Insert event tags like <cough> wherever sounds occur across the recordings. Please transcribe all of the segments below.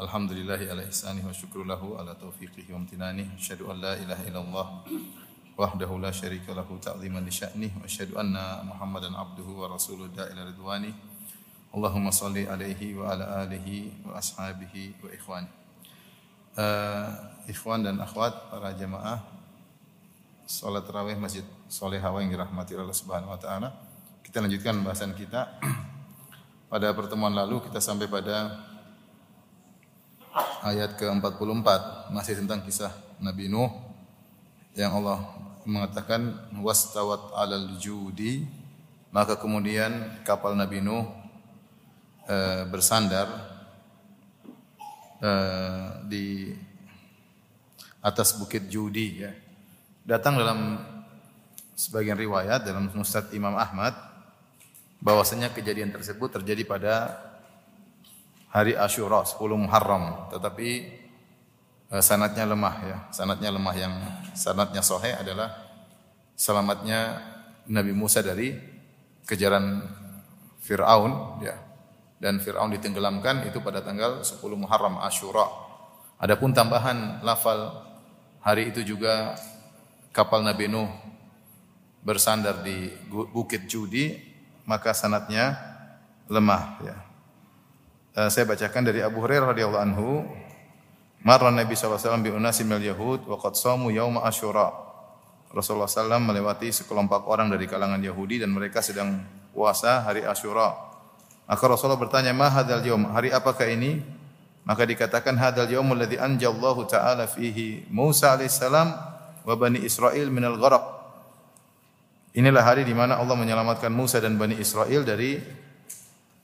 Alhamdulillahi ala ihsanih wa syukru lahu ala taufiqihi wa amtinanih. Asyhadu an la ilaha illallah wahdahu la syarika lahu ta'ziman li sya'nih wa asyhadu anna Muhammadan abduhu wa rasuluhu da'ila ridwani. Allahumma salli alaihi wa ala alihi wa ashabihi wa ikhwani. Uh, ikhwan dan akhwat para jamaah salat tarawih Masjid Soleh Hawa yang dirahmati Allah Subhanahu wa taala. Kita lanjutkan pembahasan kita. <clears throat> Pada pertemuan lalu kita sampai pada ayat ke-44 masih tentang kisah Nabi Nuh yang Allah mengatakan wastawat 'alal judi maka kemudian kapal Nabi Nuh eh, bersandar eh, di atas bukit Judi ya. Datang dalam sebagian riwayat dalam Musnad Imam Ahmad bahwasanya kejadian tersebut terjadi pada hari Asyura 10 Muharram. Tetapi eh, sanatnya lemah ya. Sanatnya lemah yang sanatnya sahih adalah selamatnya Nabi Musa dari kejaran Firaun ya. Dan Firaun ditenggelamkan itu pada tanggal 10 Muharram Asyura. Adapun tambahan lafal hari itu juga kapal Nabi Nuh bersandar di bukit Judi maka sanatnya lemah ya saya bacakan dari Abu Hurairah radhiyallahu anhu marra Nabi wasallam bi unasin minal yahud wa qad shamu yauma asyura Rasulullah SAW melewati sekelompok orang dari kalangan Yahudi dan mereka sedang puasa hari Asyura. Maka Rasulullah bertanya, "Ma hadzal yaum? Hari apakah ini?" Maka dikatakan, "Hadzal yaumul ladzi anjallahu ta'ala fihi Musa alaihissalam wa bani Israil minal gharaq." Inilah hari di mana Allah menyelamatkan Musa dan Bani Israel dari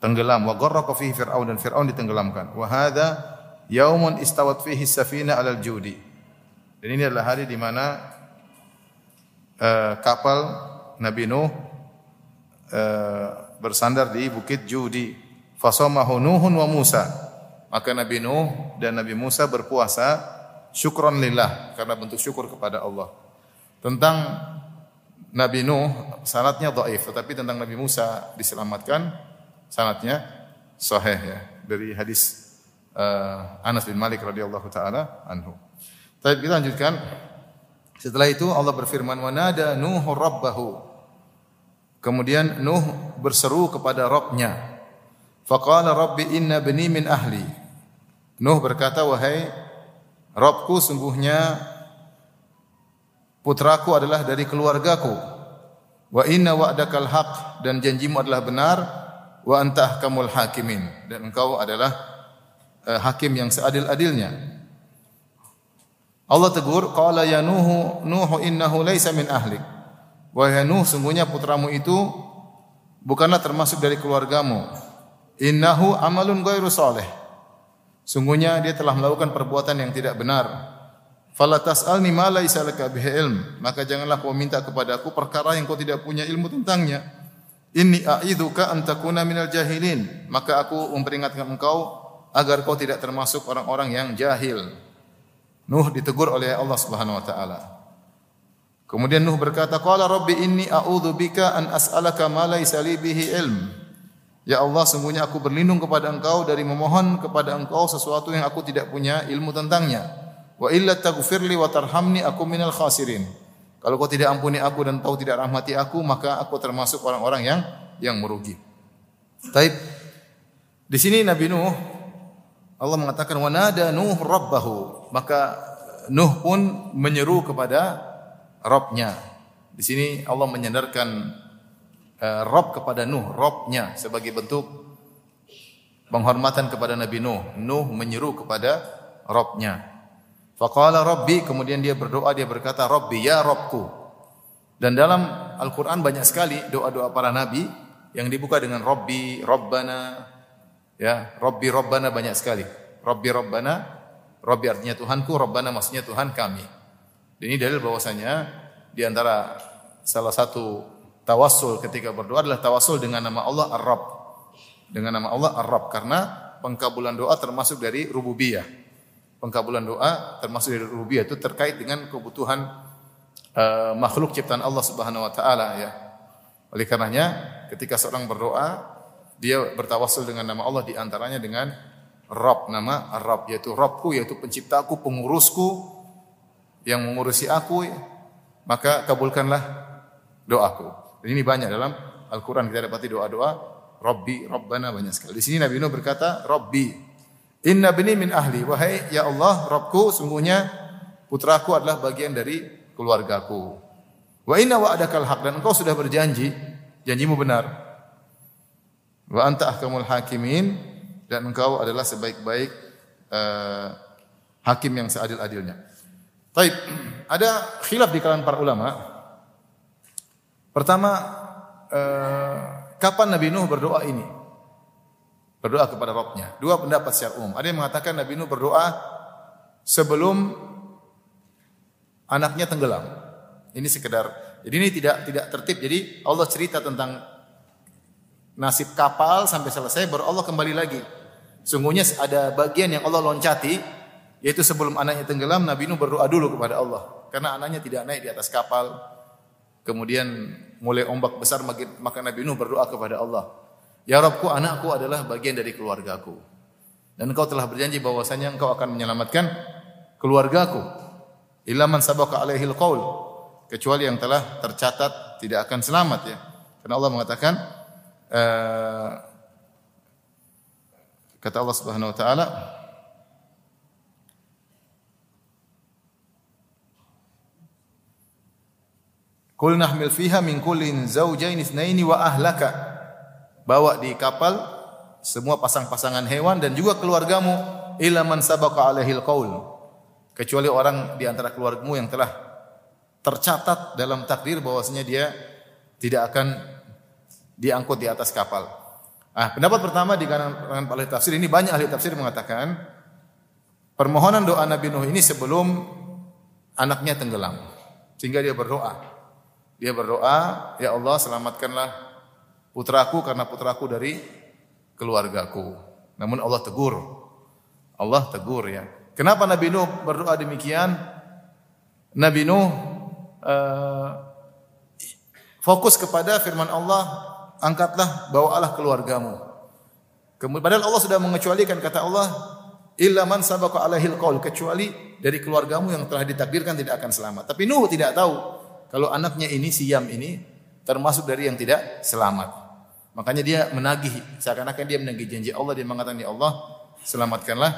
tenggelam. Wa gharraqa fihi fir'aun dan fir'aun ditenggelamkan. Wa hadza yaumun istawat fihi safina 'alal judi. Dan ini adalah hari di mana uh, kapal Nabi Nuh uh, bersandar di bukit Judi. Fasamahu Nuhun wa Musa. Maka Nabi Nuh dan Nabi Musa berpuasa syukron lillah karena bentuk syukur kepada Allah. Tentang Nabi Nuh sanatnya dhaif tetapi tentang Nabi Musa diselamatkan sanatnya sahih ya dari hadis uh, Anas bin Malik radhiyallahu taala anhu. Tapi kita lanjutkan. Setelah itu Allah berfirman wa nada Nuh rabbahu. Kemudian Nuh berseru kepada Rabbnya. Faqala rabbi inna bani min ahli. Nuh berkata wahai Rabbku sungguhnya putraku adalah dari keluargaku. Wa inna wa'dakal haq dan janjimu adalah benar wa anta ahkamul hakimin dan engkau adalah uh, hakim yang seadil-adilnya. Allah tegur, qala ya Nuhu Nuhu innahu laisa min ahlik. Wahai Nuh, sungguhnya putramu itu bukanlah termasuk dari keluargamu. Innahu amalun ghairu salih. Sungguhnya dia telah melakukan perbuatan yang tidak benar. Fala tas'alni ma laisa laka bihi ilm. Maka janganlah kau minta kepadaku perkara yang kau tidak punya ilmu tentangnya. Inni a'idzuka an takuna minal jahilin. Maka aku memperingatkan engkau agar kau tidak termasuk orang-orang yang jahil. Nuh ditegur oleh Allah Subhanahu wa taala. Kemudian Nuh berkata, "Qala rabbi inni a'udzu bika an as'alaka ma laysa li bihi ilm." Ya Allah, sungguhnya aku berlindung kepada Engkau dari memohon kepada Engkau sesuatu yang aku tidak punya ilmu tentangnya. Wa illa taghfirli wa tarhamni aku minal khasirin. Kalau kau tidak ampuni aku dan kau tidak rahmati aku, maka aku termasuk orang-orang yang yang merugi. Taib. Di sini Nabi Nuh Allah mengatakan wa nada Nuh rabbahu. Maka Nuh pun menyeru kepada Rabbnya. Di sini Allah menyandarkan uh, Rabb kepada Nuh, Rabbnya sebagai bentuk penghormatan kepada Nabi Nuh. Nuh menyeru kepada Rabbnya. Faqala Rabbi, kemudian dia berdoa, dia berkata, Rabbi, ya Rabbku. Dan dalam Al-Quran banyak sekali doa-doa para Nabi yang dibuka dengan Rabbi, Rabbana, ya, Rabbi, Rabbana banyak sekali. Rabbi, Rabbana Rabbi artinya Tuhanku, Rabbana maksudnya Tuhan kami. Dan ini dalil bahwasanya di antara salah satu tawassul ketika berdoa adalah tawassul dengan nama Allah Ar-Rabb. Dengan nama Allah Ar-Rabb karena pengkabulan doa termasuk dari rububiyah. Pengkabulan doa termasuk dari rububiyah itu terkait dengan kebutuhan uh, makhluk ciptaan Allah Subhanahu wa taala ya. Oleh karenanya ketika seorang berdoa dia bertawassul dengan nama Allah di antaranya dengan Rabb nama Rabb yaitu Rabbku yaitu penciptaku, pengurusku yang mengurusi aku maka kabulkanlah doaku. Dan ini banyak dalam Al-Qur'an kita dapati doa-doa Rabbi, Rabbana banyak sekali. Di sini Nabi Nuh berkata, Rabbi, inna bini min ahli. Wahai ya Allah, Rabbku, sungguhnya putraku adalah bagian dari keluargaku. Wa inna wa'adakal haq. Dan engkau sudah berjanji, janjimu benar. Wa anta ahkamul hakimin. Dan engkau adalah sebaik-baik uh, hakim yang seadil-adilnya. Taib, ada khilaf di kalangan para ulama. Pertama, uh, kapan Nabi Nuh berdoa ini? Berdoa kepada Rabbnya. Dua pendapat secara umum. Ada yang mengatakan Nabi Nuh berdoa sebelum anaknya tenggelam. Ini sekedar. Jadi ini tidak tidak tertib. Jadi Allah cerita tentang nasib kapal sampai selesai baru Allah kembali lagi. Sungguhnya ada bagian yang Allah loncati yaitu sebelum anaknya tenggelam Nabi Nuh berdoa dulu kepada Allah karena anaknya tidak naik di atas kapal. Kemudian mulai ombak besar maka Nabi Nuh berdoa kepada Allah. Ya Rabbku, anakku adalah bagian dari keluargaku. Dan engkau telah berjanji bahwasanya engkau akan menyelamatkan keluargaku. Ilaman sabaka alaihil qaul. Kecuali yang telah tercatat tidak akan selamat ya. Karena Allah mengatakan uh, kata Allah Subhanahu wa taala Kul nahmil fiha min kullin zaujain itsnaini wa ahlaka. Bawa di kapal semua pasang-pasangan hewan dan juga keluargamu ila man sabaqa alaihil qaul. Kecuali orang di antara keluargamu yang telah tercatat dalam takdir bahwasanya dia tidak akan diangkut di atas kapal. Ah, pendapat pertama di kalangan ahli tafsir ini banyak ahli tafsir mengatakan permohonan doa Nabi Nuh ini sebelum anaknya tenggelam sehingga dia berdoa dia berdoa, "Ya Allah, selamatkanlah putraku karena putraku dari keluargaku." Namun Allah tegur. Allah tegur ya. Kenapa Nabi Nuh berdoa demikian? Nabi Nuh uh, fokus kepada firman Allah, "Angkatlah, bawalah keluargamu." Kemudian padahal Allah sudah mengecualikan kata Allah, "Illa man sabaqa alaihil qaul," kecuali dari keluargamu yang telah ditakdirkan tidak akan selamat. Tapi Nuh tidak tahu kalau anaknya ini siam ini termasuk dari yang tidak selamat. Makanya dia menagih seakan-akan dia menagih janji Allah dia mengatakan ya Allah selamatkanlah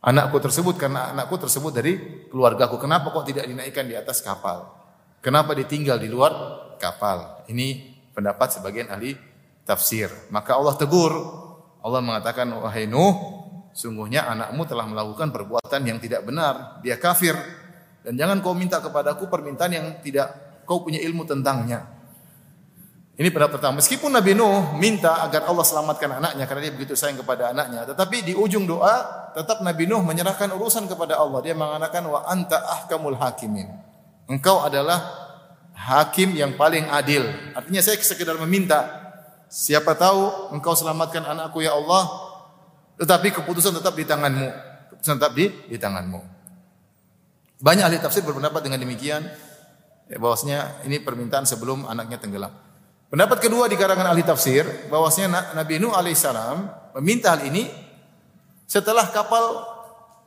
anakku tersebut karena anakku tersebut dari keluargaku. Kenapa kok tidak dinaikkan di atas kapal? Kenapa ditinggal di luar kapal? Ini pendapat sebagian ahli tafsir. Maka Allah tegur. Allah mengatakan wahai Nuh, sungguhnya anakmu telah melakukan perbuatan yang tidak benar. Dia kafir. Dan jangan kau minta kepadaku permintaan yang tidak kau punya ilmu tentangnya. Ini pendapat pertama. Meskipun Nabi Nuh minta agar Allah selamatkan anaknya karena dia begitu sayang kepada anaknya, tetapi di ujung doa tetap Nabi Nuh menyerahkan urusan kepada Allah. Dia mengatakan wa anta ahkamul hakimin. Engkau adalah hakim yang paling adil. Artinya saya sekedar meminta siapa tahu engkau selamatkan anakku ya Allah, tetapi keputusan tetap di tanganmu. Keputusan tetap di di tanganmu. Banyak ahli tafsir berpendapat dengan demikian ya, bahwasanya ini permintaan sebelum anaknya tenggelam. Pendapat kedua di karangan ahli tafsir bahwasanya Nabi Nuh alaihissalam meminta hal ini setelah kapal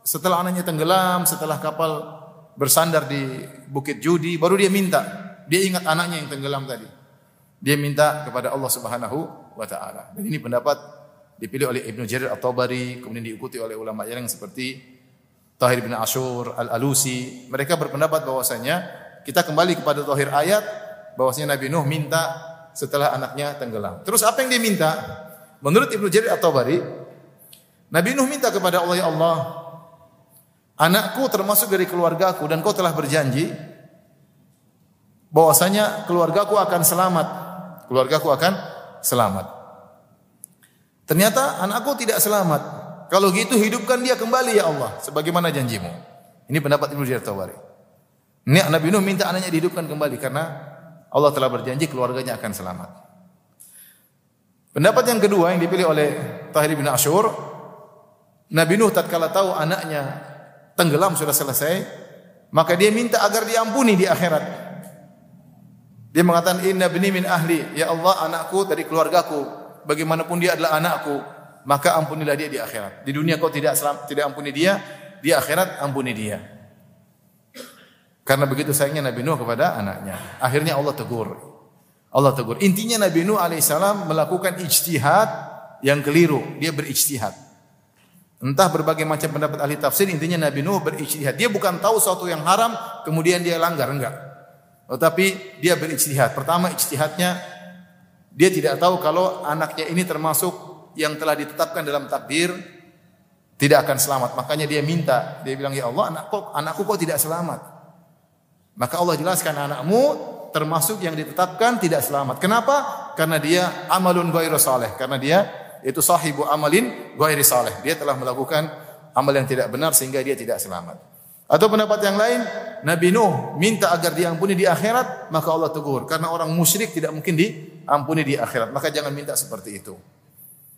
setelah anaknya tenggelam, setelah kapal bersandar di Bukit Judi, baru dia minta. Dia ingat anaknya yang tenggelam tadi. Dia minta kepada Allah Subhanahu wa taala. Dan ini pendapat dipilih oleh Ibnu Jarir At-Tabari, kemudian diikuti oleh ulama yang seperti Tahir bin Ashur, Al-Alusi, mereka berpendapat bahwasanya kita kembali kepada Tahir ayat bahwasanya Nabi Nuh minta setelah anaknya tenggelam. Terus apa yang dia minta? Menurut Ibnu Jarir atau Bari, Nabi Nuh minta kepada Allah ya Allah, anakku termasuk dari keluargaku dan kau telah berjanji bahwasanya keluargaku akan selamat. Keluargaku akan selamat. Ternyata anakku tidak selamat. Kalau gitu hidupkan dia kembali ya Allah sebagaimana janjimu. Ini pendapat Ibnu Jarir Tabari. Ini Nabi Nuh minta anaknya dihidupkan kembali karena Allah telah berjanji keluarganya akan selamat. Pendapat yang kedua yang dipilih oleh Tahir bin Ashur, Nabi Nuh tatkala tahu anaknya tenggelam sudah selesai, maka dia minta agar diampuni di akhirat. Dia mengatakan inna bini min ahli, ya Allah anakku dari keluargaku, bagaimanapun dia adalah anakku, maka ampunilah dia di akhirat. Di dunia kau tidak selam, tidak ampuni dia, di akhirat ampuni dia. Karena begitu sayangnya Nabi Nuh kepada anaknya. Akhirnya Allah tegur. Allah tegur. Intinya Nabi Nuh alaihissalam melakukan ijtihad yang keliru. Dia berijtihad. Entah berbagai macam pendapat ahli tafsir, intinya Nabi Nuh berijtihad. Dia bukan tahu sesuatu yang haram, kemudian dia langgar, enggak. Tetapi dia berijtihad. Pertama ijtihadnya, dia tidak tahu kalau anaknya ini termasuk yang telah ditetapkan dalam takdir tidak akan selamat. Makanya dia minta, dia bilang ya Allah, anakku, anakku kok tidak selamat. Maka Allah jelaskan anakmu termasuk yang ditetapkan tidak selamat. Kenapa? Karena dia amalun ghairu saleh. Karena dia itu sahibu amalin ghairi saleh. Dia telah melakukan amal yang tidak benar sehingga dia tidak selamat. Atau pendapat yang lain, Nabi Nuh minta agar diampuni di akhirat, maka Allah tegur. Karena orang musyrik tidak mungkin diampuni di akhirat. Maka jangan minta seperti itu.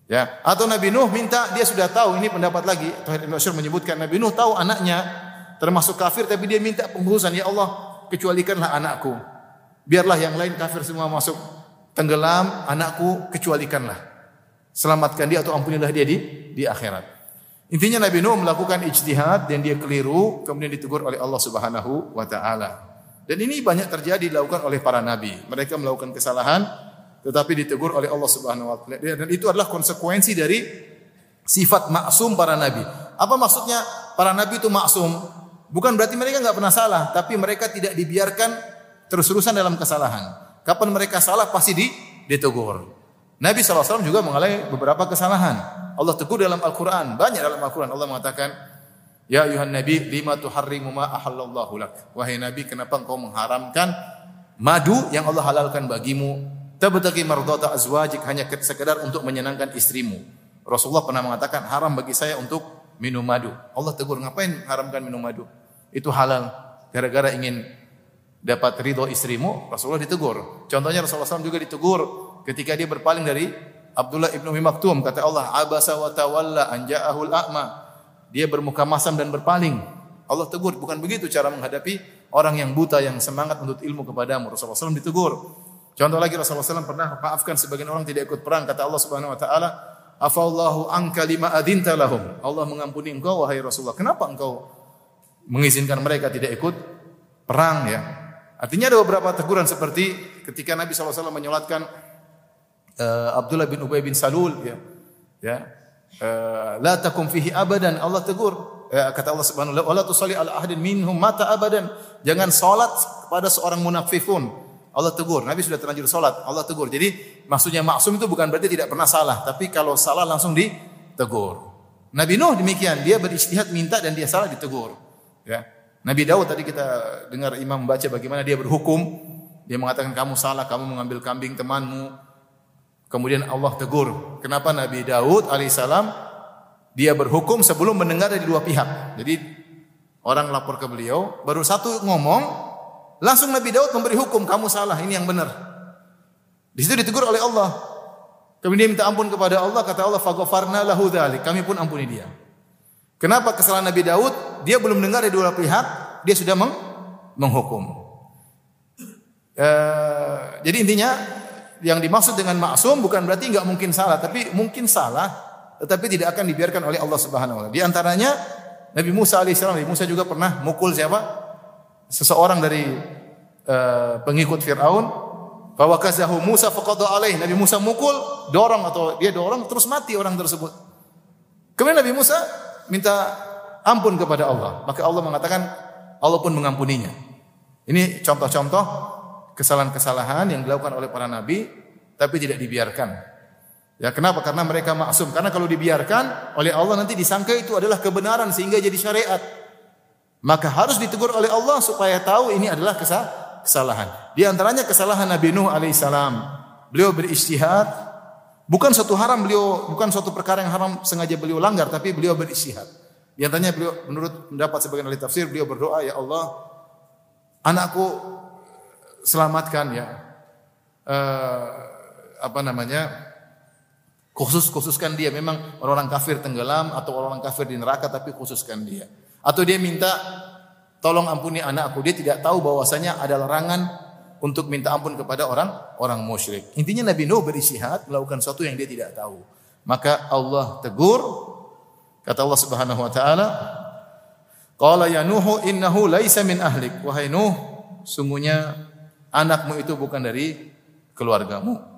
Ya, atau Nabi Nuh minta dia sudah tahu ini pendapat lagi. Tuhir Ibn menyebutkan Nabi Nuh tahu anaknya termasuk kafir tapi dia minta penghususan ya Allah kecualikanlah anakku. Biarlah yang lain kafir semua masuk tenggelam, anakku kecualikanlah. Selamatkan dia atau ampunilah dia di di akhirat. Intinya Nabi Nuh melakukan ijtihad dan dia keliru kemudian ditegur oleh Allah Subhanahu wa taala. Dan ini banyak terjadi dilakukan oleh para nabi. Mereka melakukan kesalahan tetapi ditegur oleh Allah Subhanahu wa taala. Dan itu adalah konsekuensi dari sifat maksum para nabi. Apa maksudnya para nabi itu maksum? Bukan berarti mereka nggak pernah salah, tapi mereka tidak dibiarkan terus-terusan dalam kesalahan. Kapan mereka salah pasti di, ditegur. Nabi SAW juga mengalami beberapa kesalahan. Allah tegur dalam Al-Quran. Banyak dalam Al-Quran. Allah mengatakan, Ya ayuhan Nabi, lima tuharrimu ma ahallallahu lak. Wahai Nabi, kenapa engkau mengharamkan madu yang Allah halalkan bagimu? Tabtaki mardata azwajik hanya sekedar untuk menyenangkan istrimu. Rasulullah pernah mengatakan, haram bagi saya untuk minum madu. Allah tegur, ngapain haramkan minum madu? Itu halal. Gara-gara ingin dapat ridho istrimu, Rasulullah ditegur. Contohnya Rasulullah SAW juga ditegur ketika dia berpaling dari Abdullah ibnu Umi Maktum. Kata Allah, abasa wa tawalla anja'ahul a'ma. Dia bermuka masam dan berpaling. Allah tegur, bukan begitu cara menghadapi orang yang buta yang semangat untuk ilmu kepadamu. Rasulullah SAW ditegur. Contoh lagi Rasulullah SAW pernah maafkan sebagian orang tidak ikut perang. Kata Allah Subhanahu Wa Taala, Afallahu angka lima adinta lahum. Allah mengampuni engkau wahai Rasulullah. Kenapa engkau mengizinkan mereka tidak ikut perang ya? Artinya ada beberapa teguran seperti ketika Nabi SAW menyolatkan uh, Abdullah bin Ubay bin Salul ya. Ya. Uh, la takum fihi abadan Allah tegur ya, kata Allah Subhanahu wa taala ala ahadin minhum mata abadan jangan salat kepada seorang munafikun Allah tegur Nabi sudah terlanjur salat Allah tegur jadi maksudnya maksum itu bukan berarti tidak pernah salah tapi kalau salah langsung ditegur Nabi Nuh demikian dia berijtihad minta dan dia salah ditegur ya Nabi Daud tadi kita dengar imam membaca bagaimana dia berhukum. Dia mengatakan kamu salah, kamu mengambil kambing temanmu. Kemudian Allah tegur. Kenapa Nabi Daud alaihissalam dia berhukum sebelum mendengar dari dua pihak. Jadi orang lapor ke beliau, baru satu ngomong, langsung Nabi Daud memberi hukum, kamu salah, ini yang benar. Di situ ditegur oleh Allah. Kemudian dia minta ampun kepada Allah, kata Allah, "Faghfarna lahu dzalik." Kami pun ampuni dia. Kenapa kesalahan Nabi Daud? Dia belum dengar dari dua pihak, dia sudah meng menghukum. E, jadi intinya yang dimaksud dengan maksum bukan berarti nggak mungkin salah, tapi mungkin salah, tetapi tidak akan dibiarkan oleh Allah Subhanahu wa taala. Di antaranya Nabi Musa alaihissalam, Nabi Musa juga pernah mukul siapa? Seseorang dari e, pengikut Firaun. Bahwa kazahu Musa faqada alaih. Nabi Musa mukul, dorong atau dia dorong terus mati orang tersebut. Kemudian Nabi Musa minta ampun kepada Allah. Maka Allah mengatakan Allah pun mengampuninya. Ini contoh-contoh kesalahan-kesalahan yang dilakukan oleh para nabi tapi tidak dibiarkan. Ya kenapa? Karena mereka maksum. Karena kalau dibiarkan oleh Allah nanti disangka itu adalah kebenaran sehingga jadi syariat. Maka harus ditegur oleh Allah supaya tahu ini adalah kesalahan. Di antaranya kesalahan Nabi Nuh alaihissalam. Beliau beristihad Bukan suatu haram beliau, bukan suatu perkara yang haram sengaja beliau langgar, tapi beliau beristihad. Di antaranya beliau menurut pendapat sebagian ahli tafsir beliau berdoa ya Allah anakku selamatkan ya. Eh, apa namanya? Khusus khususkan dia. Memang orang-orang kafir tenggelam atau orang-orang kafir di neraka tapi khususkan dia. Atau dia minta tolong ampuni anakku. Dia tidak tahu bahwasanya ada larangan untuk minta ampun kepada orang orang musyrik intinya Nabi Nuh berisihat melakukan sesuatu yang dia tidak tahu maka Allah tegur Kata Allah Subhanahu wa taala, Qala ya Nuhu innahu laisa min ahlik. Wahai Nuh, sungguhnya anakmu itu bukan dari keluargamu.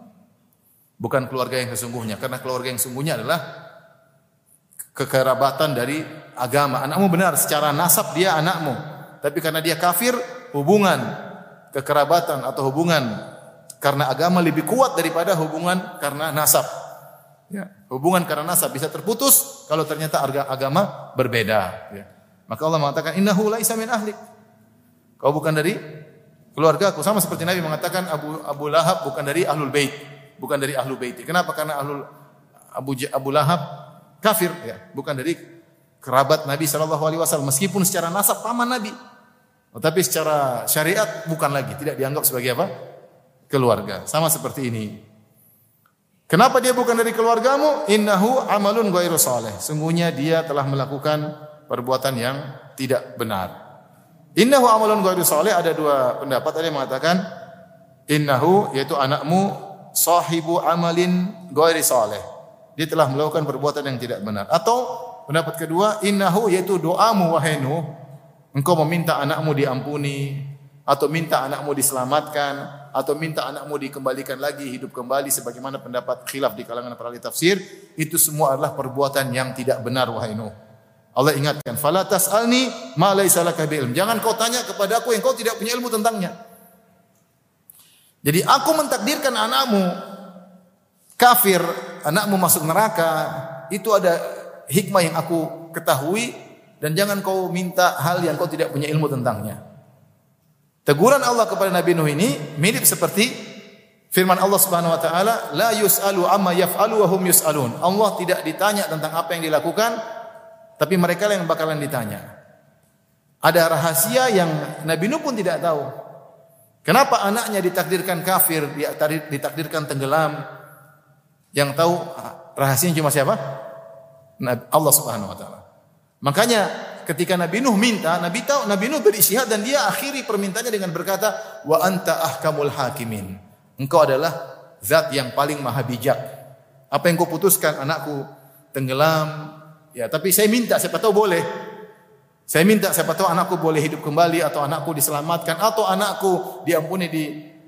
Bukan keluarga yang sesungguhnya karena keluarga yang sesungguhnya adalah kekerabatan dari agama. Anakmu benar secara nasab dia anakmu, tapi karena dia kafir, hubungan kekerabatan atau hubungan karena agama lebih kuat daripada hubungan karena nasab. Ya, hubungan karena nasab bisa terputus kalau ternyata agama berbeda. Ya. Maka Allah mengatakan innahu laisa min ahlik. Kau bukan dari keluarga aku sama seperti Nabi mengatakan Abu Abu Lahab bukan dari ahlul bait, bukan dari ahlul bait. Kenapa? Karena ahlul Abu Abu Lahab kafir ya, bukan dari kerabat Nabi sallallahu alaihi wasallam meskipun secara nasab paman Nabi. Tetapi secara syariat bukan lagi, tidak dianggap sebagai apa? keluarga. Sama seperti ini. Kenapa dia bukan dari keluargamu? Innahu amalun ghairu saleh. Sungguhnya dia telah melakukan perbuatan yang tidak benar. Innahu amalun ghairu saleh ada dua pendapat. Ada yang mengatakan innahu yaitu anakmu sahibu amalin ghairi saleh. Dia telah melakukan perbuatan yang tidak benar. Atau pendapat kedua innahu yaitu doamu wahai Nuh. Engkau meminta anakmu diampuni atau minta anakmu diselamatkan atau minta anakmu dikembalikan lagi hidup kembali sebagaimana pendapat khilaf di kalangan para ahli tafsir itu semua adalah perbuatan yang tidak benar wahai Nuh. Allah ingatkan, "Fala tas'alni ma laisa laka ilm." Jangan kau tanya kepada aku yang kau tidak punya ilmu tentangnya. Jadi aku mentakdirkan anakmu kafir, anakmu masuk neraka, itu ada hikmah yang aku ketahui dan jangan kau minta hal yang kau tidak punya ilmu tentangnya. Teguran Allah kepada Nabi Nuh ini mirip seperti firman Allah Subhanahu wa taala, la yusalu amma yaf'alu wa hum yusalun. Allah tidak ditanya tentang apa yang dilakukan, tapi mereka yang bakalan ditanya. Ada rahasia yang Nabi Nuh pun tidak tahu. Kenapa anaknya ditakdirkan kafir, ditakdirkan tenggelam? Yang tahu rahasianya cuma siapa? Allah Subhanahu wa taala. Makanya ketika Nabi Nuh minta, Nabi tahu Nabi Nuh berisihat dan dia akhiri permintaannya dengan berkata, "Wa anta ahkamul hakimin." Engkau adalah zat yang paling maha bijak. Apa yang kau putuskan anakku tenggelam, ya tapi saya minta siapa tahu boleh. Saya minta siapa tahu anakku boleh hidup kembali atau anakku diselamatkan atau anakku diampuni di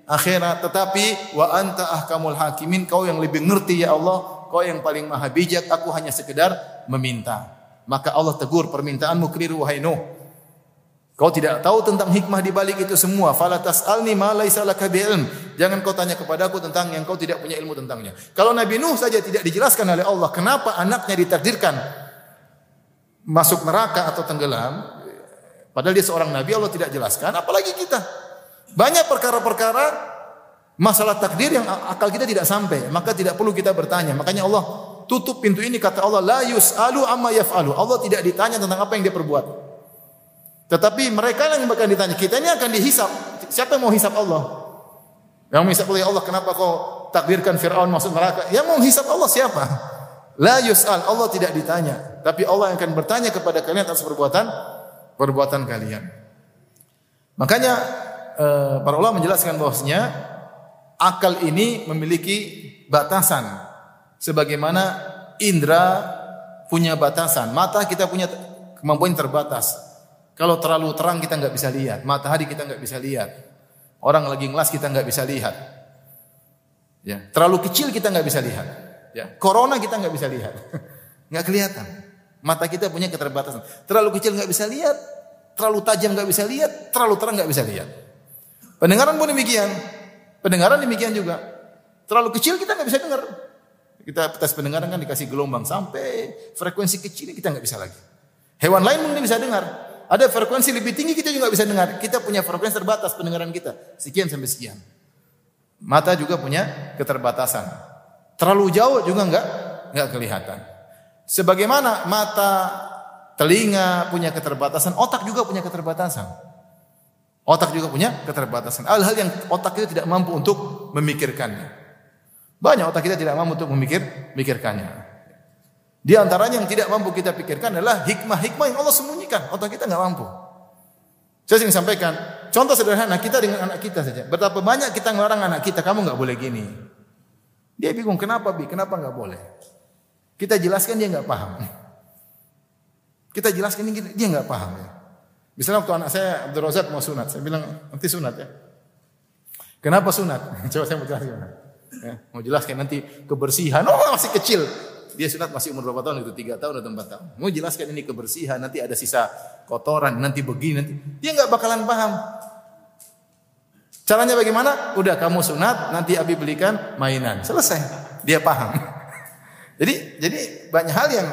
akhirat tetapi wa anta ahkamul hakimin kau yang lebih ngerti ya Allah kau yang paling maha bijak aku hanya sekedar meminta maka Allah tegur permintaanmu keliru wahai Nuh. Kau tidak tahu tentang hikmah di balik itu semua. Fala tas'alni ma laisa laka. Jangan kau tanya kepadaku tentang yang kau tidak punya ilmu tentangnya. Kalau Nabi Nuh saja tidak dijelaskan oleh Allah kenapa anaknya ditakdirkan masuk neraka atau tenggelam, padahal dia seorang nabi Allah tidak jelaskan, apalagi kita. Banyak perkara-perkara masalah takdir yang akal kita tidak sampai, maka tidak perlu kita bertanya. Makanya Allah tutup pintu ini kata Allah la yus'alu amma yaf'alu. Allah tidak ditanya tentang apa yang dia perbuat. Tetapi mereka yang akan ditanya, kita ini akan dihisap. Siapa yang mau hisap Allah? Yang hisap oleh Allah, kenapa kau takdirkan Fir'aun masuk neraka? Yang mau hisap Allah siapa? La yus'al, Allah tidak ditanya. Tapi Allah yang akan bertanya kepada kalian atas perbuatan perbuatan kalian. Makanya eh, para ulama menjelaskan bahwasanya akal ini memiliki batasan sebagaimana indera punya batasan. Mata kita punya kemampuan terbatas. Kalau terlalu terang kita nggak bisa lihat, matahari kita nggak bisa lihat, orang lagi ngelas kita nggak bisa lihat. Ya, terlalu kecil kita nggak bisa lihat. Ya, corona kita nggak bisa lihat, <laughs> nggak kelihatan. Mata kita punya keterbatasan. Terlalu kecil nggak bisa lihat, terlalu tajam nggak bisa lihat, terlalu terang nggak bisa lihat. Pendengaran pun demikian. Pendengaran demikian juga. Terlalu kecil kita nggak bisa dengar. Kita tes pendengaran kan dikasih gelombang sampai frekuensi kecil kita nggak bisa lagi. Hewan lain mungkin bisa dengar. Ada frekuensi lebih tinggi kita juga bisa dengar. Kita punya frekuensi terbatas pendengaran kita. Sekian sampai sekian. Mata juga punya keterbatasan. Terlalu jauh juga enggak enggak kelihatan. Sebagaimana mata, telinga punya keterbatasan, otak juga punya keterbatasan. Otak juga punya keterbatasan. Hal-hal yang otak kita tidak mampu untuk memikirkannya. Banyak otak kita tidak mampu untuk memikir, memikirkannya. Di antaranya yang tidak mampu kita pikirkan adalah hikmah-hikmah yang Allah sembunyikan. Otak kita nggak mampu. Saya sering sampaikan, contoh sederhana kita dengan anak kita saja. Betapa banyak kita ngelarang anak kita, kamu nggak boleh gini. Dia bingung, kenapa bi? Kenapa nggak boleh? Kita jelaskan dia nggak paham. Kita jelaskan ini dia nggak paham. Ya. Misalnya waktu anak saya Abdul Razak mau sunat, saya bilang nanti sunat ya. Kenapa sunat? <laughs> Coba saya mau jelaskan. Ya, mau jelaskan nanti kebersihan. Oh masih kecil. Dia sunat masih umur berapa tahun itu? Tiga tahun atau empat tahun. Mau jelaskan ini kebersihan, nanti ada sisa kotoran, nanti begini, nanti. Dia nggak bakalan paham. Caranya bagaimana? Udah kamu sunat, nanti Abi belikan mainan. Selesai. Dia paham. <laughs> jadi jadi banyak hal yang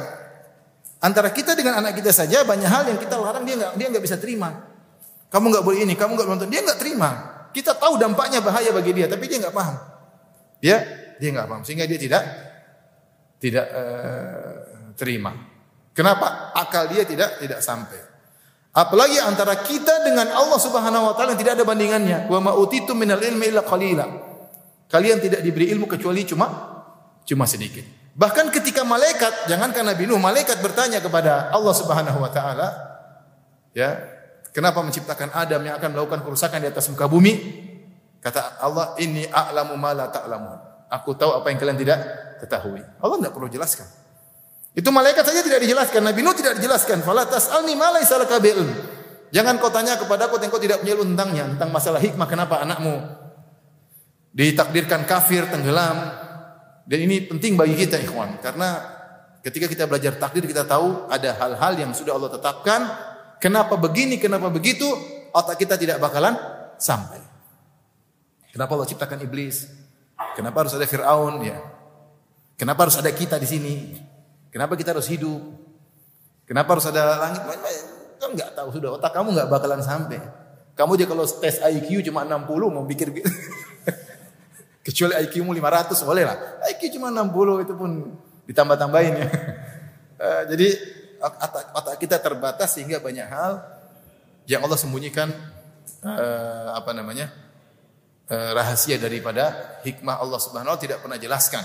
antara kita dengan anak kita saja banyak hal yang kita larang dia nggak dia nggak bisa terima. Kamu nggak boleh ini, kamu nggak nonton. Dia nggak terima. Kita tahu dampaknya bahaya bagi dia, tapi dia nggak paham. Dia dia nggak paham sehingga dia tidak tidak uh, terima. Kenapa? Akal dia tidak tidak sampai. Apalagi antara kita dengan Allah Subhanahu wa taala yang tidak ada bandingannya. Wa ma utitu minal ilmi illa qalila. Kalian tidak diberi ilmu kecuali cuma cuma sedikit. Bahkan ketika malaikat, jangankan Nabi Nuh, malaikat bertanya kepada Allah Subhanahu wa taala, ya, kenapa menciptakan Adam yang akan melakukan kerusakan di atas muka bumi? Kata Allah, "Inni a'lamu ma la ta'lamun." Aku tahu apa yang kalian tidak ketahui. Allah tidak perlu jelaskan. Itu malaikat saja tidak dijelaskan. Nabi Nuh tidak dijelaskan. Fala tas'alni ma laysa laka Jangan kau tanya kepada aku yang kau tidak punya tentangnya, tentang masalah hikmah kenapa anakmu ditakdirkan kafir, tenggelam. Dan ini penting bagi kita ikhwan karena ketika kita belajar takdir kita tahu ada hal-hal yang sudah Allah tetapkan. Kenapa begini, kenapa begitu, otak kita tidak bakalan sampai. Kenapa Allah ciptakan iblis? Kenapa harus ada Firaun ya? Kenapa harus ada kita di sini? Kenapa kita harus hidup? Kenapa harus ada langit? Kan nggak tahu sudah otak kamu nggak bakalan sampai. Kamu aja kalau tes IQ cuma 60 mau pikir gitu. <laughs> Kecuali IQ mu 500 boleh lah. IQ cuma 60 itu pun ditambah-tambahin ya. Uh, <laughs> jadi otak, kita terbatas sehingga banyak hal yang Allah sembunyikan uh, apa namanya? Eh, rahasia daripada hikmah Allah Subhanahu wa tidak pernah jelaskan.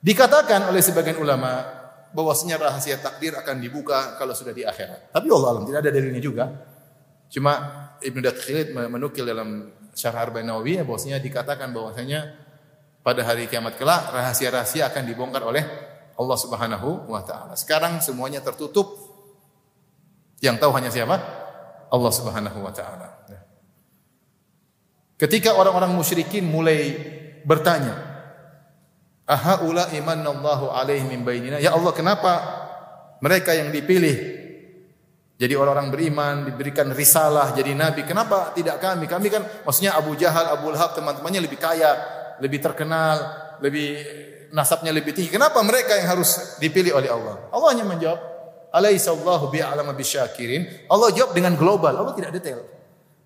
Dikatakan oleh sebagian ulama bahwasanya rahasia takdir akan dibuka kalau sudah di akhirat. Tapi Allah alam tidak ada dalilnya juga. Cuma Ibnu Dakhilid menukil dalam Syarah Arba'in Nawawi bahwasanya dikatakan bahwasanya pada hari kiamat kelak rahasia-rahasia akan dibongkar oleh Allah Subhanahu wa taala. Sekarang semuanya tertutup. Yang tahu hanya siapa? Allah Subhanahu wa taala. Ketika orang-orang musyrikin mulai bertanya, "Aha ula imanallahu alaihi min bainina?" Ya Allah, kenapa mereka yang dipilih jadi orang-orang beriman, diberikan risalah, jadi nabi. Kenapa tidak kami? Kami kan maksudnya Abu Jahal, Abu Lahab, teman-temannya lebih kaya, lebih terkenal, lebih nasabnya lebih tinggi. Kenapa mereka yang harus dipilih oleh Allah? Allah hanya menjawab, "Alaihissallahu bi'alama bisyakirin." Allah jawab dengan global, Allah tidak detail.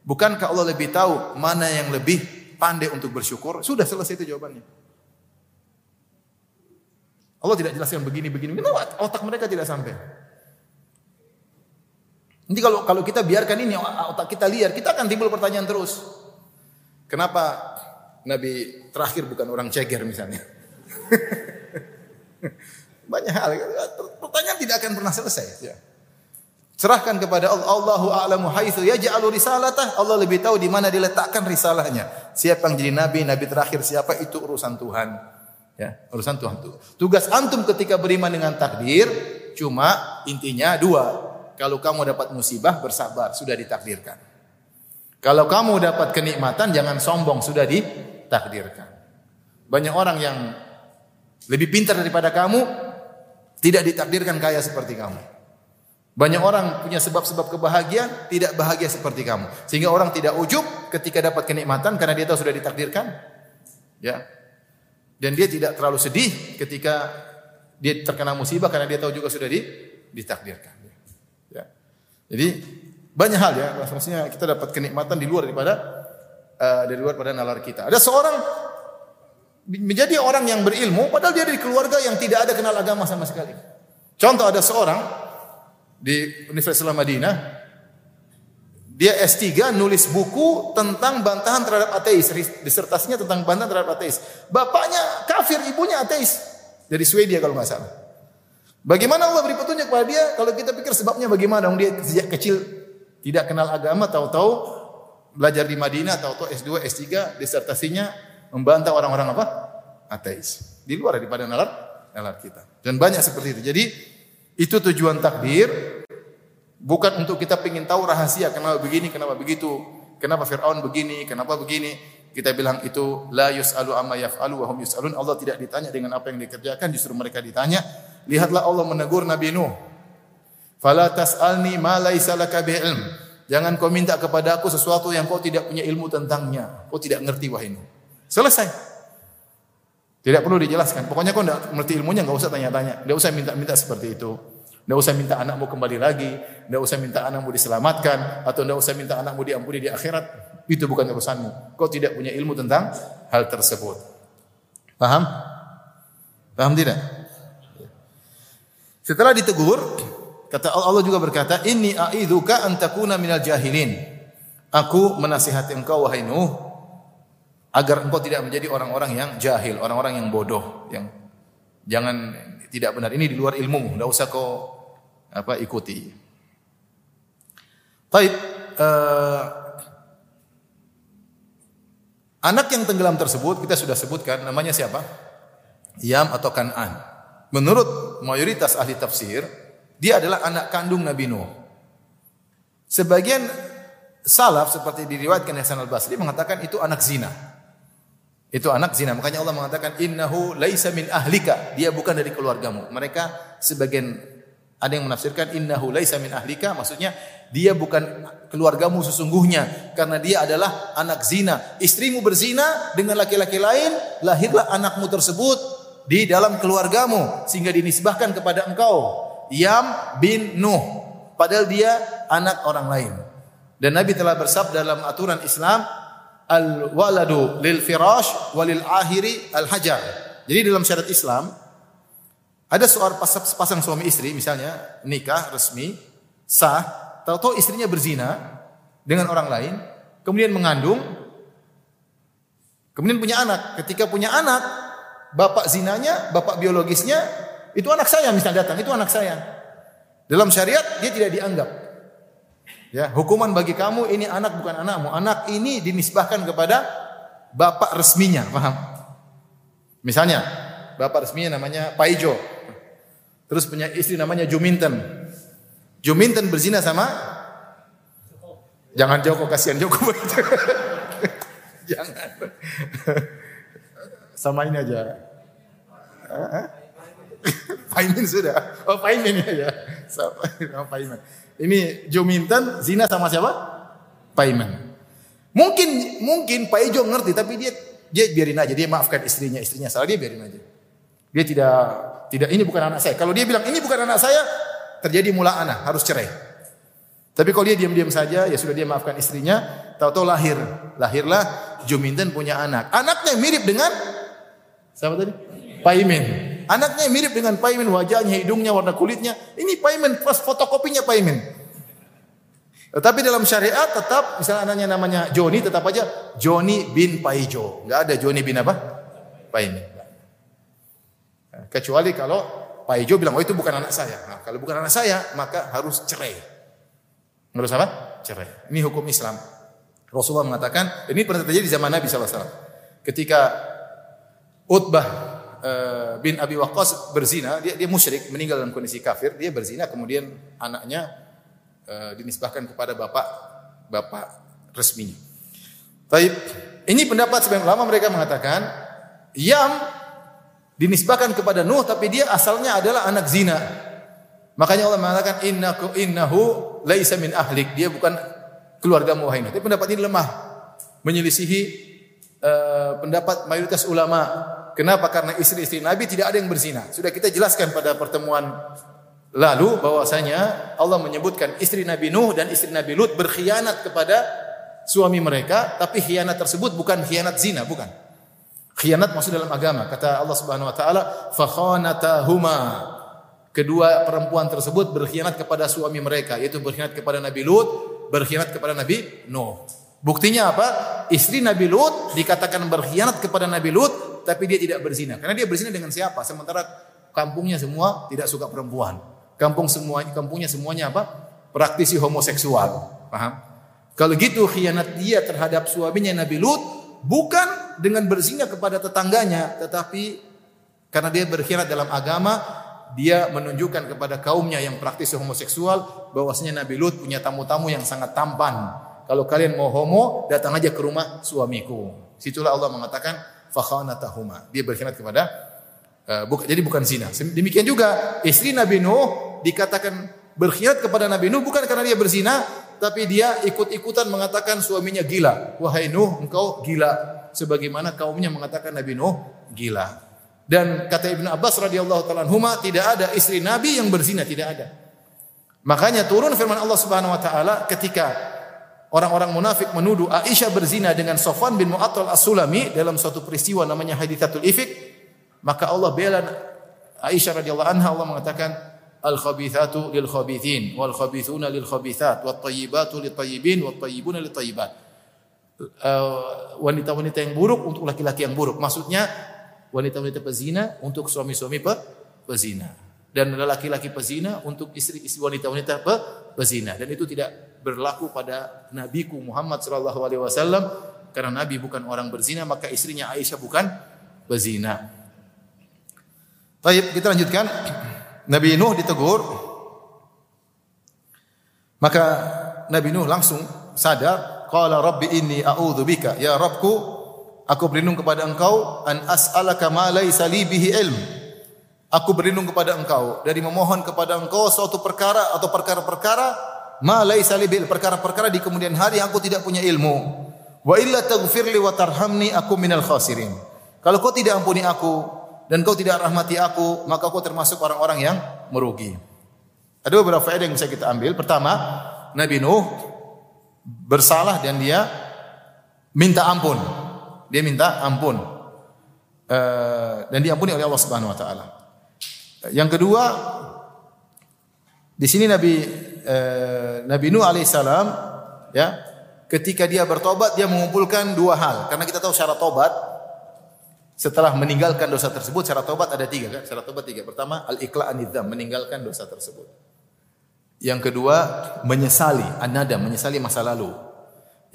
Bukankah Allah lebih tahu mana yang lebih pandai untuk bersyukur? Sudah selesai itu jawabannya. Allah tidak jelaskan begini begini. Kenapa otak mereka tidak sampai? Nanti kalau kalau kita biarkan ini otak kita liar, kita akan timbul pertanyaan terus. Kenapa Nabi terakhir bukan orang ceger misalnya? <laughs> Banyak hal. Pertanyaan tidak akan pernah selesai. Ya. Serahkan kepada Allah. Allahu a'lamu haitsu yaj'alu risalatah. Allah lebih tahu di mana diletakkan risalahnya. Siapa yang jadi nabi, nabi terakhir siapa itu urusan Tuhan. Ya, urusan Tuhan. Tugas antum ketika beriman dengan takdir cuma intinya dua. Kalau kamu dapat musibah bersabar, sudah ditakdirkan. Kalau kamu dapat kenikmatan jangan sombong, sudah ditakdirkan. Banyak orang yang lebih pintar daripada kamu tidak ditakdirkan kaya seperti kamu. Banyak orang punya sebab-sebab kebahagiaan, tidak bahagia seperti kamu. Sehingga orang tidak ujub ketika dapat kenikmatan karena dia tahu sudah ditakdirkan. Ya. Dan dia tidak terlalu sedih ketika dia terkena musibah karena dia tahu juga sudah di, ditakdirkan. Ya. Jadi banyak hal ya, maksudnya kita dapat kenikmatan di luar daripada uh, dari luar pada nalar kita. Ada seorang menjadi orang yang berilmu padahal dia dari keluarga yang tidak ada kenal agama sama sekali. Contoh ada seorang di Universitas Madinah dia S3 nulis buku tentang bantahan terhadap ateis, disertasinya tentang bantahan terhadap ateis. Bapaknya kafir, ibunya ateis. Dari Swedia kalau nggak salah. Bagaimana Allah beri petunjuk kepada dia? Kalau kita pikir sebabnya bagaimana? Dia sejak kecil tidak kenal agama, tahu-tahu belajar di Madinah, tahu-tahu S2, S3, disertasinya membantah orang-orang apa? Ateis. Di luar daripada nalar nalar kita. Dan banyak seperti itu. Jadi itu tujuan takdir bukan untuk kita ingin tahu rahasia kenapa begini, kenapa begitu, kenapa Firaun begini, kenapa begini. Kita bilang itu la yus'alu amma yaf'alu wa hum yus'alun. Allah tidak ditanya dengan apa yang dikerjakan, justru mereka ditanya. Lihatlah Allah menegur Nabi Nuh. Fala tas'alni ma laisa laka ilm. Jangan kau minta kepada aku sesuatu yang kau tidak punya ilmu tentangnya. Kau tidak ngerti wahai Nuh. Selesai. Tidak perlu dijelaskan. Pokoknya kau tidak ngerti ilmunya, nggak usah tanya-tanya. Tidak usah minta-minta seperti itu. Tidak usah minta anakmu kembali lagi. Tidak usah minta anakmu diselamatkan. Atau tidak usah minta anakmu diampuni di akhirat. Itu bukan urusanmu. Kau tidak punya ilmu tentang hal tersebut. Paham? Paham tidak? Setelah ditegur, kata Allah juga berkata, "Inni a'idzuka an takuna minal jahilin." Aku menasihati engkau wahai Nuh agar engkau tidak menjadi orang-orang yang jahil, orang-orang yang bodoh, yang jangan tidak benar. Ini di luar ilmu, tidak usah kau apa ikuti. Baik, uh, anak yang tenggelam tersebut kita sudah sebutkan namanya siapa? Yam atau Kan'an. Menurut mayoritas ahli tafsir, dia adalah anak kandung Nabi Nuh. Sebagian salaf seperti diriwayatkan Hasan al-Basri mengatakan itu anak zina. Itu anak zina. Makanya Allah mengatakan innahu laisa min ahlika. Dia bukan dari keluargamu. Mereka sebagian ada yang menafsirkan innahu laisa min ahlika maksudnya dia bukan keluargamu sesungguhnya karena dia adalah anak zina. Istrimu berzina dengan laki-laki lain, lahirlah anakmu tersebut di dalam keluargamu sehingga dinisbahkan kepada engkau. Yam bin Nuh. Padahal dia anak orang lain. Dan Nabi telah bersabda dalam aturan Islam, al waladu lil firash walil ahiri al hajar. Jadi dalam syariat Islam ada seorang pasang suami istri misalnya nikah resmi sah, tahu-tahu istrinya berzina dengan orang lain, kemudian mengandung, kemudian punya anak. Ketika punya anak, bapak zinanya, bapak biologisnya itu anak saya misalnya datang, itu anak saya. Dalam syariat dia tidak dianggap. Ya, hukuman bagi kamu ini anak bukan anakmu. Anak ini dinisbahkan kepada bapak resminya, paham? Misalnya, bapak resminya namanya Paijo. Terus punya istri namanya Juminten. Juminten berzina sama Jangan Joko kasihan Joko <laughs> Jangan. sama ini aja. Paimin <laughs> sudah. Oh Paimin ya. Sama Paimin. Ini Juminten zina sama siapa? Paiman. Mungkin mungkin Pak Ijo ngerti tapi dia dia biarin aja dia maafkan istrinya istrinya salah dia biarin aja. Dia tidak tidak ini bukan anak saya. Kalau dia bilang ini bukan anak saya terjadi mula anak harus cerai. Tapi kalau dia diam-diam saja ya sudah dia maafkan istrinya tahu-tahu lahir lahirlah Juminten punya anak. Anaknya mirip dengan siapa tadi? Paimin. Anaknya mirip dengan Paimin, wajahnya, hidungnya, warna kulitnya. Ini Paimin, pas fotokopinya Paimin. Tetapi dalam syariat tetap, misalnya anaknya namanya Joni, tetap aja Joni bin Paijo. Enggak ada Joni bin apa? Paimin. Kecuali kalau Paijo bilang, oh itu bukan anak saya. Nah, kalau bukan anak saya, maka harus cerai. Harus apa? Cerai. Ini hukum Islam. Rasulullah mengatakan, ini pernah terjadi di zaman Nabi SAW. Ketika Utbah bin Abi Waqqas berzina, dia dia musyrik, meninggal dalam kondisi kafir, dia berzina kemudian anaknya uh, dinisbahkan kepada bapak bapak resminya. Taib. Ini pendapat sebagian ulama mereka mengatakan Yam dinisbahkan kepada Nuh tapi dia asalnya adalah anak zina. Makanya Allah mengatakan innahu innahu laisa min ahlik. Dia bukan keluarga Nuh. Tapi pendapat ini lemah. Menyelisihi uh, pendapat mayoritas ulama Kenapa? Karena istri-istri Nabi tidak ada yang berzina. Sudah kita jelaskan pada pertemuan lalu bahwasanya Allah menyebutkan istri Nabi Nuh dan istri Nabi Lut berkhianat kepada suami mereka, tapi khianat tersebut bukan khianat zina, bukan. Khianat maksud dalam agama. Kata Allah Subhanahu wa taala, "Fa khanatahuma." Kedua perempuan tersebut berkhianat kepada suami mereka, yaitu berkhianat kepada Nabi Lut, berkhianat kepada Nabi Nuh. Buktinya apa? Istri Nabi Lut dikatakan berkhianat kepada Nabi Lut, tapi dia tidak berzina. Karena dia berzina dengan siapa? Sementara kampungnya semua tidak suka perempuan. Kampung semuanya, kampungnya semuanya apa? Praktisi homoseksual. Paham? Kalau gitu khianat dia terhadap suaminya Nabi Lut bukan dengan berzina kepada tetangganya, tetapi karena dia berkhianat dalam agama, dia menunjukkan kepada kaumnya yang praktis homoseksual bahwasanya Nabi Lut punya tamu-tamu yang sangat tampan. Kalau kalian mau homo, datang aja ke rumah suamiku. Situlah Allah mengatakan fakhanatahuma. Dia berkhianat kepada uh, jadi bukan zina. Demikian juga istri Nabi Nuh dikatakan berkhianat kepada Nabi Nuh bukan karena dia berzina, tapi dia ikut-ikutan mengatakan suaminya gila. Wahai Nuh, engkau gila. Sebagaimana kaumnya mengatakan Nabi Nuh gila. Dan kata Ibnu Abbas radhiyallahu taala anhuma tidak ada istri Nabi yang berzina, tidak ada. Makanya turun firman Allah Subhanahu wa taala ketika orang-orang munafik menuduh Aisyah berzina dengan Sofwan bin Mu'attal As-Sulami dalam suatu peristiwa namanya Hadithatul Ifik, maka Allah bela Aisyah radhiyallahu anha Allah mengatakan al khabithatu lil khabithin wal khabithuna lil khabithat wat tayyibatu lit tayyibin wat tayyibuna lit tayyibat. wanita-wanita yang buruk untuk laki-laki yang buruk. Maksudnya wanita-wanita pezina untuk suami-suami pe pezina dan laki-laki pezina untuk istri-istri wanita-wanita pe pezina dan itu tidak berlaku pada nabiku Muhammad sallallahu alaihi wasallam karena nabi bukan orang berzina maka istrinya Aisyah bukan berzina. Baik, kita lanjutkan. <clears throat> Nabi Nuh ditegur. Maka Nabi Nuh langsung sadar, qala rabbi inni a'udzu bika ya Rabbku Aku berlindung kepada engkau an as'alaka ma laisa li bihi ilm. Aku berlindung kepada engkau dari memohon kepada engkau suatu perkara atau perkara-perkara ma laisa li bil perkara-perkara di kemudian hari aku tidak punya ilmu. Wa illa taghfirli wa tarhamni aku minal khasirin. Kalau kau tidak ampuni aku dan kau tidak rahmati aku, maka kau termasuk orang-orang yang merugi. Ada beberapa faedah yang bisa kita ambil. Pertama, Nabi Nuh bersalah dan dia minta ampun. Dia minta ampun. Uh, dan diampuni oleh Allah Subhanahu wa taala. Yang kedua, di sini Nabi uh, Nabi Nuh alaihissalam ya, ketika dia bertobat dia mengumpulkan dua hal. Karena kita tahu syarat tobat setelah meninggalkan dosa tersebut syarat tobat ada tiga kan? Syarat tobat tiga. Pertama al-iqla anidzam, meninggalkan dosa tersebut. Yang kedua menyesali, anada, menyesali masa lalu.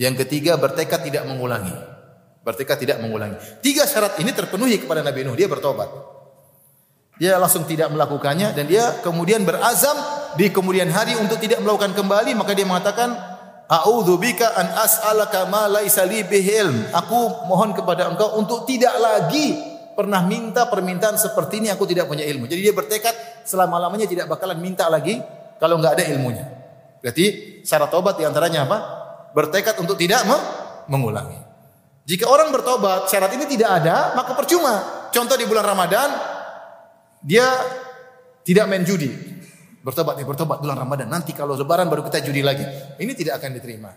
Yang ketiga bertekad tidak mengulangi. Bertekad tidak mengulangi. Tiga syarat ini terpenuhi kepada Nabi Nuh. Dia bertobat. Dia langsung tidak melakukannya dan dia kemudian berazam di kemudian hari untuk tidak melakukan kembali maka dia mengatakan A'udzubika an as'alaka ma laisa li ilm. Aku mohon kepada engkau untuk tidak lagi pernah minta permintaan seperti ini aku tidak punya ilmu. Jadi dia bertekad selama-lamanya tidak bakalan minta lagi kalau nggak ada ilmunya. Berarti syarat tobat di antaranya apa? Bertekad untuk tidak mengulangi. Jika orang bertobat syarat ini tidak ada, maka percuma. Contoh di bulan Ramadan dia tidak main judi. Bertobat nih, bertobat bulan Ramadan. Nanti kalau lebaran baru kita judi lagi. Ini tidak akan diterima.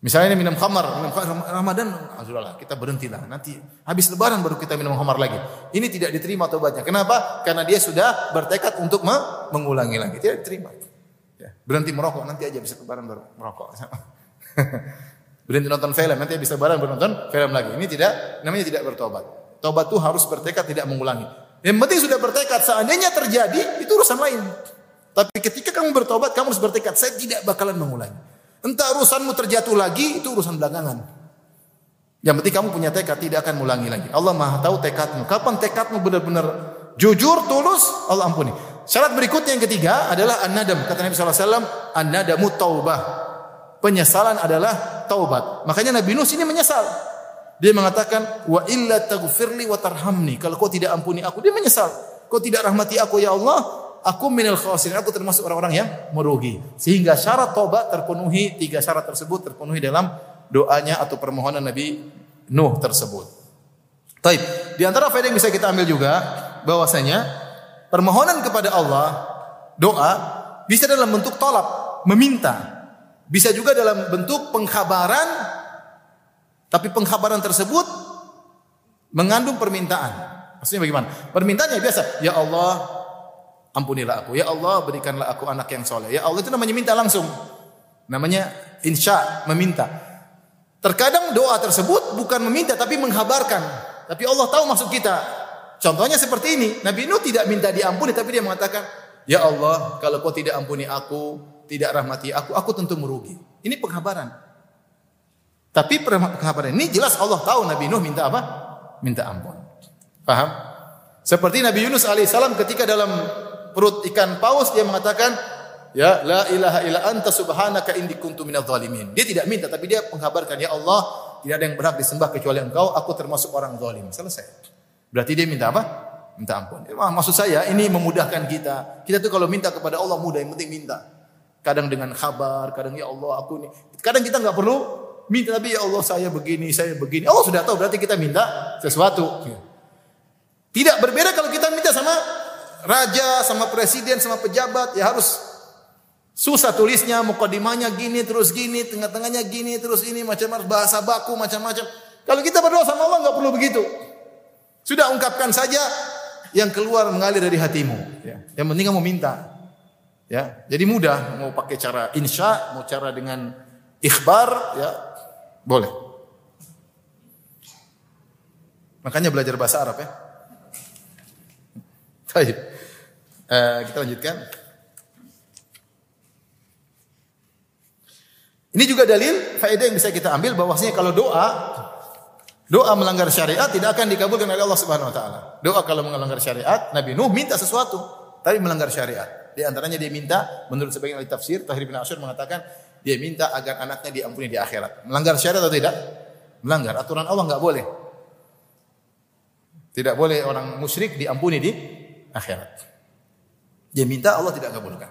Misalnya minum khamar, minum khamar Ramadan, alhamdulillah kita berhentilah. Nanti habis lebaran baru kita minum khamar lagi. Ini tidak diterima tobatnya. Kenapa? Karena dia sudah bertekad untuk mengulangi lagi. Tidak diterima. Ya, berhenti merokok, nanti aja bisa lebaran baru merokok. <laughs> berhenti nonton film, nanti bisa lebaran baru nonton film lagi. Ini tidak, namanya tidak bertobat. Tobat itu harus bertekad tidak mengulangi. Yang penting sudah bertekad, seandainya terjadi, itu urusan lain. Tapi ketika kamu bertobat, kamu harus bertekad, saya tidak bakalan mengulangi. Entah urusanmu terjatuh lagi, itu urusan belakangan. Yang penting kamu punya tekad, tidak akan mengulangi lagi. Allah maha tahu tekadmu. Kapan tekadmu benar-benar jujur, tulus, Allah ampuni. Syarat berikutnya yang ketiga adalah an-nadam. Kata Nabi SAW, an-nadamu taubah. Penyesalan adalah taubat. Makanya Nabi Nuh sini menyesal. Dia mengatakan wa illa taghfirli wa tarhamni. Kalau kau tidak ampuni aku, dia menyesal. Kau tidak rahmati aku ya Allah, aku minal khasirin. Aku termasuk orang-orang yang merugi. Sehingga syarat tobat terpenuhi, tiga syarat tersebut terpenuhi dalam doanya atau permohonan Nabi Nuh tersebut. Taib. Di antara faedah yang bisa kita ambil juga bahwasanya permohonan kepada Allah, doa bisa dalam bentuk tolak, meminta. Bisa juga dalam bentuk pengkhabaran tapi pengkhabaran tersebut mengandung permintaan. Maksudnya bagaimana? Permintaannya biasa, ya Allah ampunilah aku, ya Allah berikanlah aku anak yang soleh. Ya Allah itu namanya minta langsung. Namanya insya, meminta. Terkadang doa tersebut bukan meminta tapi menghabarkan. Tapi Allah tahu maksud kita. Contohnya seperti ini. Nabi Nuh tidak minta diampuni tapi dia mengatakan, "Ya Allah, kalau kau tidak ampuni aku, tidak rahmati aku, aku tentu merugi." Ini penghabaran. Tapi penghabaran ini jelas Allah tahu Nabi Nuh minta apa? Minta ampun. Paham? Seperti Nabi Yunus alaihissalam ketika dalam perut ikan paus dia mengatakan, Ya la ilaha illa anta subhanaka inni kuntu zalimin. Dia tidak minta tapi dia mengkabarkan ya Allah, tidak ada yang berhak disembah kecuali Engkau, aku termasuk orang zalim. Selesai. Berarti dia minta apa? Minta ampun. Wah, maksud saya ini memudahkan kita. Kita tuh kalau minta kepada Allah mudah, yang penting minta. Kadang dengan kabar, kadang ya Allah aku ini. Kadang kita nggak perlu minta tapi ya Allah saya begini, saya begini. Allah sudah tahu berarti kita minta sesuatu. Tidak berbeda kalau kita minta sama raja, sama presiden, sama pejabat, ya harus Susah tulisnya, mukadimahnya gini, terus gini, tengah-tengahnya gini, terus ini, macam-macam, bahasa baku, macam-macam. Kalau kita berdoa sama Allah, nggak perlu begitu. Sudah ungkapkan saja yang keluar mengalir dari hatimu. Ya. Yang penting kamu minta. Ya, jadi mudah. Mau pakai cara insya, mau cara dengan ikhbar, ya boleh. Makanya belajar bahasa Arab ya. <laughs> Baik. Uh, kita lanjutkan. Ini juga dalil faedah yang bisa kita ambil bahwasanya kalau doa doa melanggar syariat tidak akan dikabulkan oleh Allah Subhanahu wa taala. Doa kalau melanggar syariat, Nabi Nuh minta sesuatu tapi melanggar syariat. Di antaranya dia minta menurut sebagian ahli tafsir Tahir bin Asyur mengatakan dia minta agar anaknya diampuni di akhirat. Melanggar syariat atau tidak? Melanggar aturan Allah nggak boleh. Tidak boleh orang musyrik diampuni di akhirat. Dia minta Allah tidak kabulkan.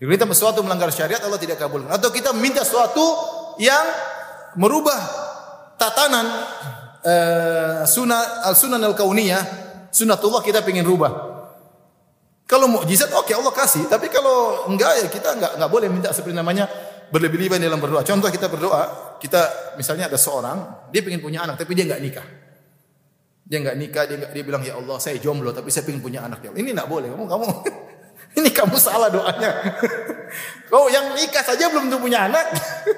Kita sesuatu melanggar syariat Allah tidak kabulkan. Atau kita minta sesuatu yang merubah tatanan uh, sunnah al sunan al kauniyah, sunatullah kita ingin rubah. Kalau mukjizat oke Allah kasih, tapi kalau enggak ya kita enggak enggak boleh minta seperti namanya berlebih-lebihan dalam berdoa. Contoh kita berdoa, kita misalnya ada seorang dia ingin punya anak tapi dia enggak nikah. Dia enggak nikah, dia dia bilang ya Allah saya jomblo tapi saya ingin punya anak. Ini enggak boleh. Kamu kamu <laughs> Ini kamu salah doanya. <laughs> Kau yang nikah saja belum tentu punya anak.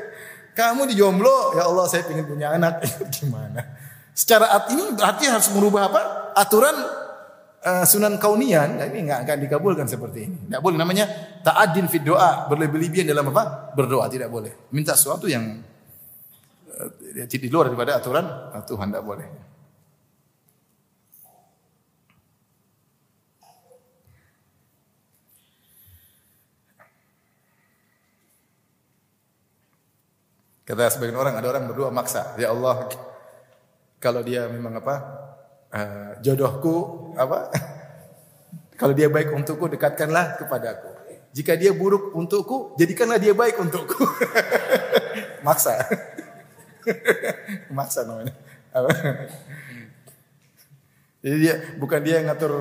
<laughs> Kamu dijomblo, ya Allah saya ingin punya anak. Gimana? Secara art ini berarti harus merubah apa? Aturan uh, sunan kaunian. Nah, ini nggak akan dikabulkan seperti ini. Tidak boleh namanya ta'adin fi doa, berlebih-lebihan dalam apa? Berdoa tidak boleh. Minta sesuatu yang uh, di luar daripada aturan Tuhan tidak boleh. Kata sebagian orang, ada orang berdoa maksa. Ya Allah, kalau dia memang apa, uh, jodohku apa, <laughs> kalau dia baik untukku dekatkanlah kepadaku. Jika dia buruk untukku, jadikanlah dia baik untukku. <laughs> maksa, <laughs> maksa namanya. Jadi dia bukan dia yang ngatur,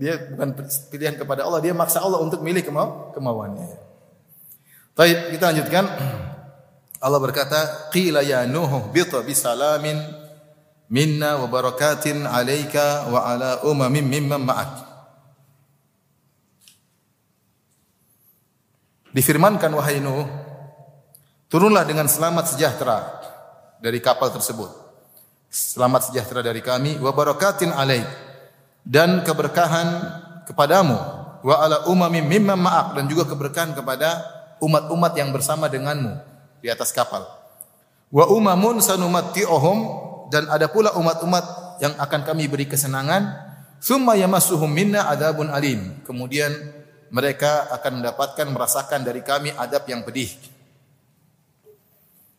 dia bukan pilihan kepada Allah, dia maksa Allah untuk milih kemau kemauannya. Baik, kita lanjutkan. <clears throat> Allah berkata, "Qila ya Nuh bita bisalamin minna wa barakatin 'alaika wa 'ala umamin mimman ma'ak." Difirmankan wahai Nuh, turunlah dengan selamat sejahtera dari kapal tersebut. Selamat sejahtera dari kami wa barakatin 'alaik dan keberkahan kepadamu wa 'ala umamin mimman ma'ak dan juga keberkahan kepada umat-umat yang bersama denganmu di atas kapal. Wa umamun sanumatti'uhum dan ada pula umat-umat yang akan kami beri kesenangan. Summa yamassuhum minna adabun alim. Kemudian mereka akan mendapatkan merasakan dari kami adab yang pedih.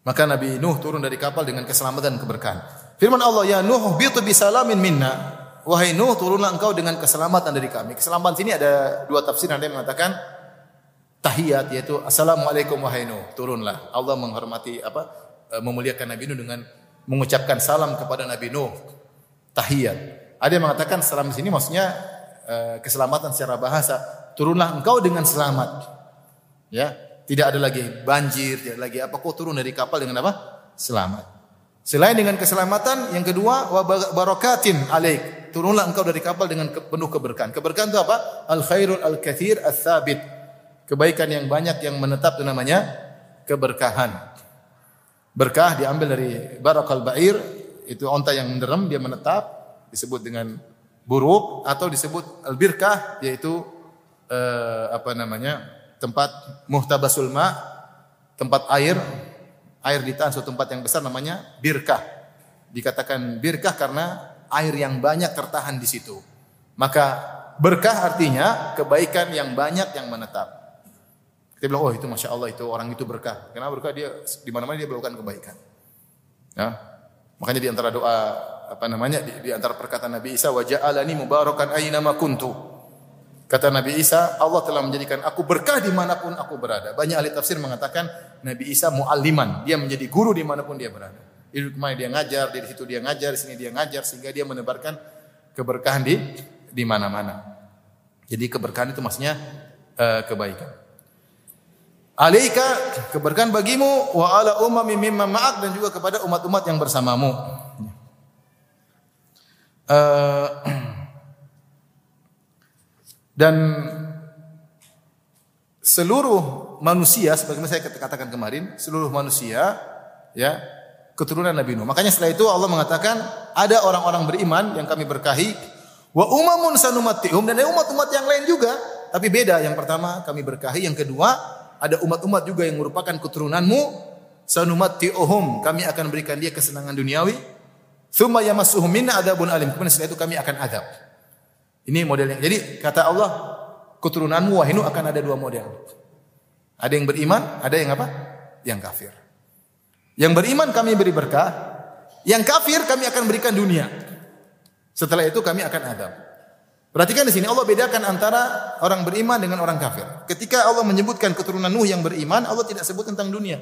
Maka Nabi Nuh turun dari kapal dengan keselamatan dan keberkahan. Firman Allah, "Ya Nuh, bitu bisalamin minna." Wahai Nuh, turunlah engkau dengan keselamatan dari kami. Keselamatan sini ada dua tafsir ada yang mengatakan tahiyat yaitu assalamualaikum wahai Nuh turunlah Allah menghormati apa e, memuliakan Nabi Nuh dengan mengucapkan salam kepada Nabi Nuh tahiyat ada yang mengatakan salam di sini maksudnya e, keselamatan secara bahasa turunlah engkau dengan selamat ya tidak ada lagi banjir tidak ada lagi apa kau turun dari kapal dengan apa selamat Selain dengan keselamatan, yang kedua wa barakatin alaik. Turunlah engkau dari kapal dengan penuh keberkahan. Keberkahan itu apa? Al khairul al kathir al thabit. Kebaikan yang banyak yang menetap itu namanya keberkahan. Berkah diambil dari barakal ba'ir, itu onta yang menderem dia menetap disebut dengan buruk atau disebut al birkah yaitu eh, apa namanya? tempat muhtabasul ma, tempat air air di tanah suatu tempat yang besar namanya birkah. Dikatakan birkah karena air yang banyak tertahan di situ. Maka berkah artinya kebaikan yang banyak yang menetap. Kita bilang, oh itu masya Allah itu orang itu berkah. Kenapa berkah dia di mana-mana dia melakukan kebaikan. Ya. Makanya di antara doa apa namanya di, di antara perkataan Nabi Isa waja'alani mubarakan aina ma kuntu. Kata Nabi Isa, Allah telah menjadikan aku berkah di mana pun aku berada. Banyak ahli tafsir mengatakan Nabi Isa mu'alliman. Dia menjadi guru di mana pun dia berada. Di rumah dia ngajar, di situ dia ngajar, di sini dia ngajar. Sehingga dia menebarkan keberkahan di di mana-mana. Jadi keberkahan itu maksudnya uh, kebaikan. Alaika keberkahan bagimu wa ala umami mimma ma'ak dan juga kepada umat-umat yang bersamamu. Uh, <clears throat> Dan seluruh manusia sebagaimana saya katakan kemarin, seluruh manusia ya keturunan Nabi Nuh. Makanya setelah itu Allah mengatakan ada orang-orang beriman yang kami berkahi wa umamun sanumatihum dan umat-umat yang lain juga, tapi beda. Yang pertama kami berkahi, yang kedua ada umat-umat juga yang merupakan keturunanmu sanumatihum. Kami akan berikan dia kesenangan duniawi. Tsumma yamassuhum minna adzabun alim. Kemudian setelah itu kami akan azab. Ini modelnya. Jadi kata Allah, keturunanmu wahinu akan ada dua model. Ada yang beriman, ada yang apa? Yang kafir. Yang beriman kami beri berkah, yang kafir kami akan berikan dunia. Setelah itu kami akan adab. Perhatikan di sini Allah bedakan antara orang beriman dengan orang kafir. Ketika Allah menyebutkan keturunan Nuh yang beriman, Allah tidak sebut tentang dunia.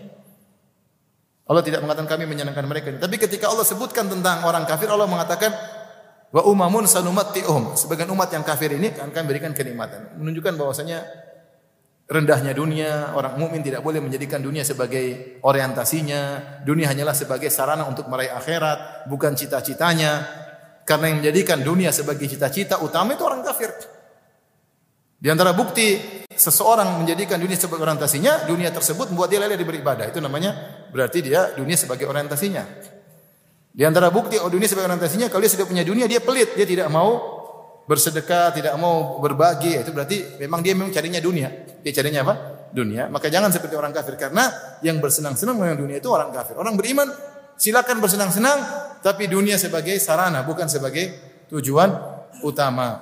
Allah tidak mengatakan kami menyenangkan mereka. Tapi ketika Allah sebutkan tentang orang kafir, Allah mengatakan Wa umamun sanumatti'uhum. Sebagian umat yang kafir ini akan berikan kenikmatan. Menunjukkan bahwasanya rendahnya dunia, orang mukmin tidak boleh menjadikan dunia sebagai orientasinya. Dunia hanyalah sebagai sarana untuk meraih akhirat, bukan cita-citanya. Karena yang menjadikan dunia sebagai cita-cita utama itu orang kafir. Di antara bukti seseorang menjadikan dunia sebagai orientasinya, dunia tersebut membuat dia lalai beribadah. Itu namanya berarti dia dunia sebagai orientasinya. Di antara bukti oh dunia sebagai orientasinya kalau dia sudah punya dunia dia pelit, dia tidak mau bersedekah, tidak mau berbagi, itu berarti memang dia memang carinya dunia. Dia carinya apa? Dunia. Maka jangan seperti orang kafir karena yang bersenang-senang dengan dunia itu orang kafir. Orang beriman silakan bersenang-senang tapi dunia sebagai sarana bukan sebagai tujuan utama.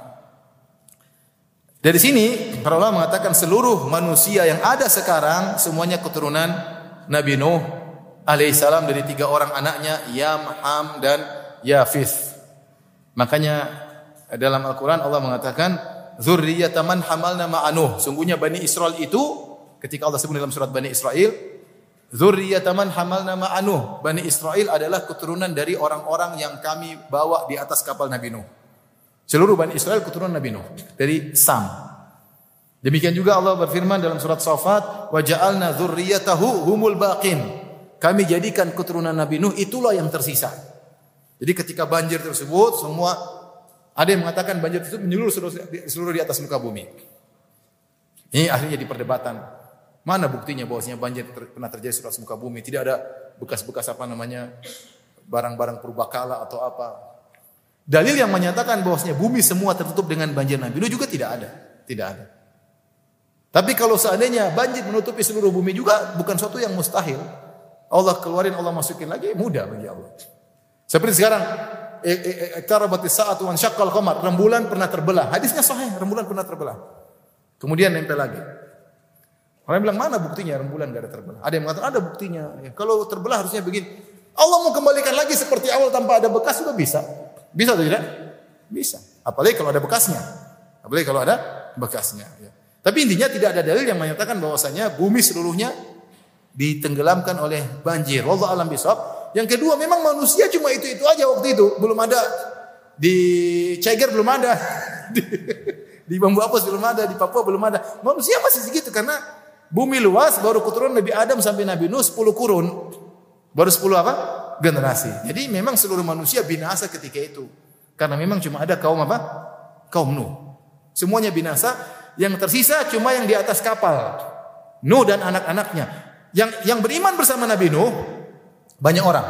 Dari sini para ulama mengatakan seluruh manusia yang ada sekarang semuanya keturunan Nabi Nuh alaihissalam dari tiga orang anaknya Yam, Ham dan Yafith. Makanya dalam Al-Qur'an Allah mengatakan zurriyataman hamalna ma'anuh. Sungguhnya Bani Israel itu ketika Allah sebut dalam surat Bani Israel zurriyataman hamalna ma'anuh. Bani Israel adalah keturunan dari orang-orang yang kami bawa di atas kapal Nabi Nuh. Seluruh Bani Israel keturunan Nabi Nuh dari Sam. Demikian juga Allah berfirman dalam surat Safat, "Wa ja'alna humul baqin." Kami jadikan keturunan Nabi Nuh itulah yang tersisa. Jadi ketika banjir tersebut semua ada yang mengatakan banjir tersebut menyeluruh seluruh di atas muka bumi. Ini akhirnya di perdebatan. Mana buktinya bahwasanya banjir ter, pernah terjadi di atas muka bumi? Tidak ada bekas-bekas apa namanya barang-barang purbakala atau apa. Dalil yang menyatakan bahwasanya bumi semua tertutup dengan banjir Nabi Nuh juga tidak ada. Tidak ada. Tapi kalau seandainya banjir menutupi seluruh bumi juga bukan suatu yang mustahil. Allah keluarin, Allah masukin lagi, mudah bagi Allah. Seperti sekarang, iktarabatis saat wan syaqqal qamar, rembulan pernah terbelah. Hadisnya sahih, rembulan pernah terbelah. Kemudian nempel lagi. Orang bilang mana buktinya rembulan gak ada terbelah? Ada yang mengatakan ada buktinya. Ya, kalau terbelah harusnya begini. Allah mau kembalikan lagi seperti awal tanpa ada bekas juga bisa. Bisa atau tidak? Bisa. Apalagi kalau ada bekasnya. Apalagi kalau ada bekasnya. Ya. Tapi intinya tidak ada dalil yang menyatakan bahwasanya bumi seluruhnya ditenggelamkan oleh banjir. Wallahu alam bisawab. Yang kedua memang manusia cuma itu-itu aja waktu itu, belum ada di Ceger belum ada. <laughs> di, di Bambu Apus belum ada, di Papua belum ada. Manusia masih segitu karena bumi luas baru keturunan Nabi Adam sampai Nabi Nuh 10 kurun. Baru 10 apa? generasi. Jadi memang seluruh manusia binasa ketika itu. Karena memang cuma ada kaum apa? Kaum Nuh. Semuanya binasa, yang tersisa cuma yang di atas kapal. Nuh dan anak-anaknya. Yang yang beriman bersama Nabi Nuh banyak orang.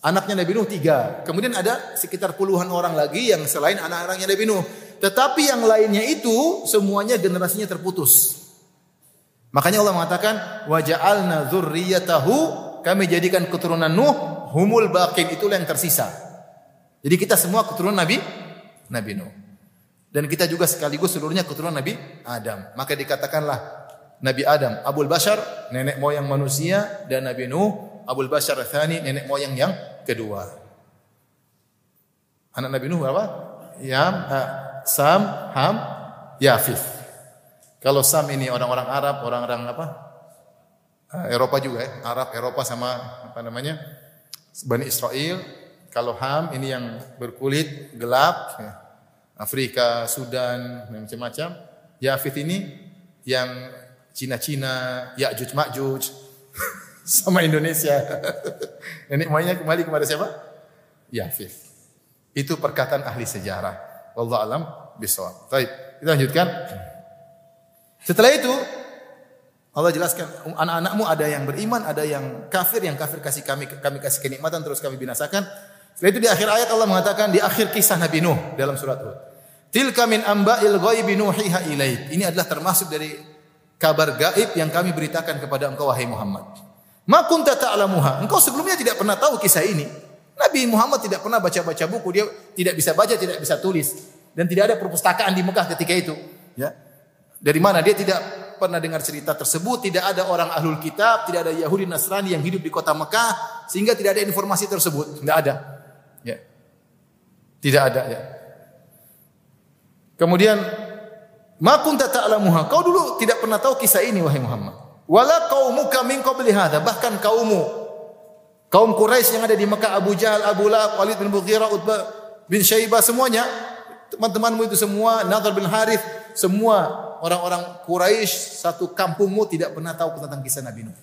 Anaknya Nabi Nuh tiga. Kemudian ada sekitar puluhan orang lagi yang selain anak-anaknya Nabi Nuh. Tetapi yang lainnya itu semuanya generasinya terputus. Makanya Allah mengatakan wa ja'alna dzurriyyatahu kami jadikan keturunan Nuh humul baqin itulah yang tersisa. Jadi kita semua keturunan Nabi Nabi Nuh. Dan kita juga sekaligus seluruhnya keturunan Nabi Adam. Maka dikatakanlah Nabi Adam Abul Bashar nenek moyang manusia dan Nabi Nuh Abul Bashar Thani nenek moyang yang kedua. Anak Nabi Nuh berapa? Yam, uh, Sam, Ham, Yafif. Kalau Sam ini orang-orang Arab, orang-orang apa? Uh, Eropa juga ya, Arab, Eropa sama apa namanya? Bani Israel. Kalau Ham ini yang berkulit gelap, ya. Afrika, Sudan, macam-macam. Yafif ini yang Cina-Cina, Ya'juj Ma'juj <laughs> sama Indonesia. <laughs> Nenek moyangnya kembali kepada siapa? Yafif. Itu perkataan ahli sejarah. Wallahu alam bisawab. Baik, kita lanjutkan. Setelah itu Allah jelaskan anak-anakmu ada yang beriman, ada yang kafir, yang kafir kasih kami kami kasih kenikmatan terus kami binasakan. Setelah itu di akhir ayat Allah mengatakan di akhir kisah Nabi Nuh dalam surat Hud. Tilka min amba'il ghaibi nuhiha ilaik. Ini adalah termasuk dari kabar gaib yang kami beritakan kepada engkau wahai Muhammad. Ma kunta ta'lamuha. Engkau sebelumnya tidak pernah tahu kisah ini. Nabi Muhammad tidak pernah baca-baca buku, dia tidak bisa baca, tidak bisa tulis dan tidak ada perpustakaan di Mekah ketika itu, ya. Dari mana dia tidak pernah dengar cerita tersebut, tidak ada orang ahlul kitab, tidak ada Yahudi Nasrani yang hidup di kota Mekah sehingga tidak ada informasi tersebut, tidak ada. Ya. Tidak ada ya. Kemudian ma kunta ta'lamuha. Kau dulu tidak pernah tahu kisah ini wahai Muhammad. Wala qaumuka min qabli hadza, bahkan kaummu Kaum Quraisy yang ada di Mekah, Abu Jahal, Abu Lahab, Walid bin Mughirah, Utbah bin Syaibah semuanya, teman-temanmu itu semua, Nadhr bin Harith, semua orang-orang Quraisy satu kampungmu tidak pernah tahu tentang kisah Nabi Nuh.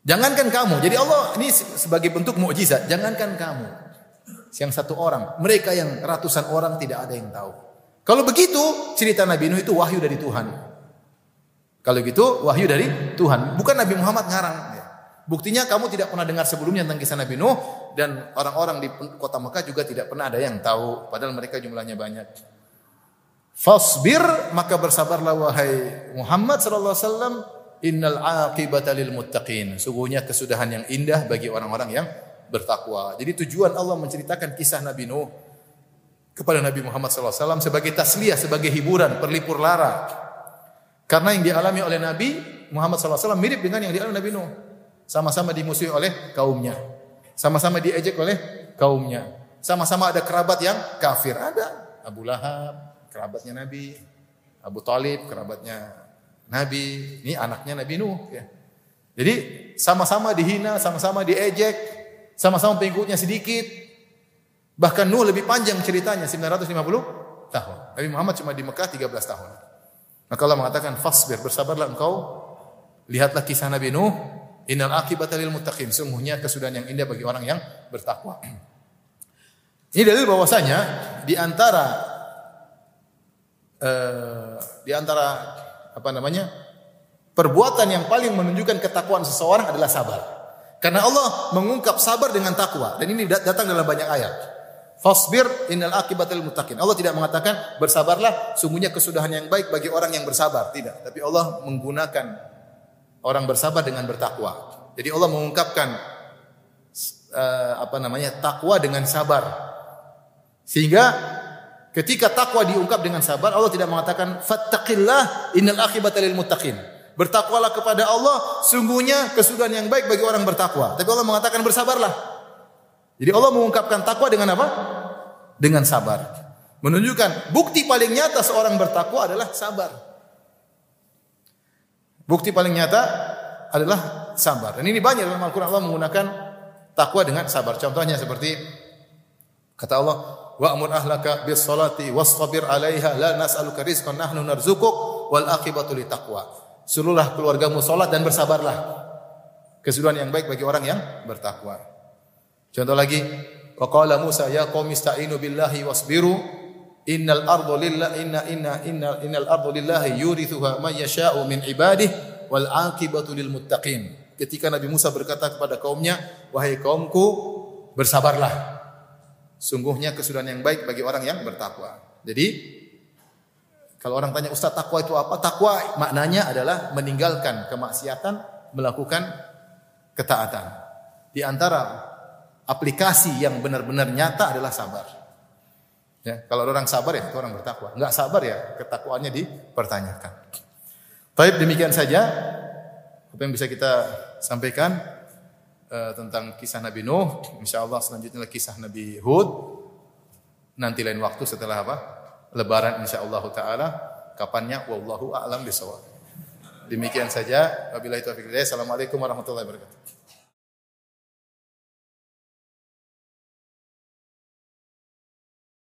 Jangankan kamu, jadi Allah ini sebagai bentuk mukjizat, jangankan kamu yang satu orang, mereka yang ratusan orang tidak ada yang tahu. Kalau begitu, cerita Nabi Nuh itu wahyu dari Tuhan. Kalau gitu, wahyu dari Tuhan, bukan Nabi Muhammad ngarang. Buktinya kamu tidak pernah dengar sebelumnya tentang kisah Nabi Nuh dan orang-orang di kota Mekah juga tidak pernah ada yang tahu padahal mereka jumlahnya banyak. Fasbir maka bersabarlah wahai Muhammad sallallahu alaihi wasallam innal aqibata lil muttaqin. Sungguhnya kesudahan yang indah bagi orang-orang yang bertakwa. Jadi tujuan Allah menceritakan kisah Nabi Nuh kepada Nabi Muhammad sallallahu alaihi wasallam sebagai tasliyah, sebagai hiburan, perlipur lara. Karena yang dialami oleh Nabi Muhammad SAW mirip dengan yang dialami Nabi Nuh. Sama-sama dimusuhi oleh kaumnya. Sama-sama diejek oleh kaumnya. Sama-sama ada kerabat yang kafir. Ada. Abu Lahab, kerabatnya Nabi. Abu Talib, kerabatnya Nabi. Ini anaknya Nabi Nuh. Ya. Jadi sama-sama dihina, sama-sama diejek. Sama-sama pengikutnya sedikit. Bahkan Nuh lebih panjang ceritanya, 950 tahun. Nabi Muhammad cuma di Mekah 13 tahun. Maka Allah mengatakan, fasbir, bersabarlah engkau. Lihatlah kisah Nabi Nuh, Innal akibata lil muttaqin. Sungguhnya kesudahan yang indah bagi orang yang bertakwa. <clears throat> Ini dalil bahwasanya di antara uh, di antara apa namanya? perbuatan yang paling menunjukkan ketakwaan seseorang adalah sabar. Karena Allah mengungkap sabar dengan takwa dan ini datang dalam banyak ayat. Fasbir innal akibata lil muttaqin. Allah tidak mengatakan bersabarlah sungguhnya kesudahan yang baik bagi orang yang bersabar, tidak. Tapi Allah menggunakan orang bersabar dengan bertakwa. Jadi Allah mengungkapkan uh, apa namanya takwa dengan sabar. Sehingga ketika takwa diungkap dengan sabar, Allah tidak mengatakan fattaqillah innal akhibata lil muttaqin. Bertakwalah kepada Allah, sungguhnya kesudahan yang baik bagi orang bertakwa. Tapi Allah mengatakan bersabarlah. Jadi Allah mengungkapkan takwa dengan apa? Dengan sabar. Menunjukkan bukti paling nyata seorang bertakwa adalah sabar. Bukti paling nyata adalah sabar. Dan ini banyak dalam Al-Quran Allah menggunakan takwa dengan sabar. Contohnya seperti kata Allah, wa'mur ahlaka bis salati wastabir 'alaiha la nas'aluka rizqan nahnu narzukuk wal aqibatu taqwa. Suruhlah keluargamu salat dan bersabarlah. Kesudahan yang baik bagi orang yang bertakwa. Contoh lagi, wa qala Musa ya qaumi ista'inu billahi wasbiru innal arda lillah inna inna inna innal arda lillahi yurithuha man yasha'u min ibadihi wal aqibatu lil muttaqin. Ketika Nabi Musa berkata kepada kaumnya, wahai kaumku, bersabarlah. Sungguhnya kesudahan yang baik bagi orang yang bertakwa. Jadi kalau orang tanya Ustaz takwa itu apa? Takwa maknanya adalah meninggalkan kemaksiatan, melakukan ketaatan. Di antara aplikasi yang benar-benar nyata adalah sabar. Ya, kalau orang sabar ya itu orang bertakwa. Enggak sabar ya ketakwaannya dipertanyakan. Baik demikian saja apa yang bisa kita sampaikan uh, tentang kisah Nabi Nuh. Insyaallah selanjutnya kisah Nabi Hud. Nanti lain waktu setelah apa? Lebaran insyaallah taala. Kapannya wallahu a'lam bishawab. Demikian saja. Wabillahi taufiq Assalamualaikum warahmatullahi wabarakatuh.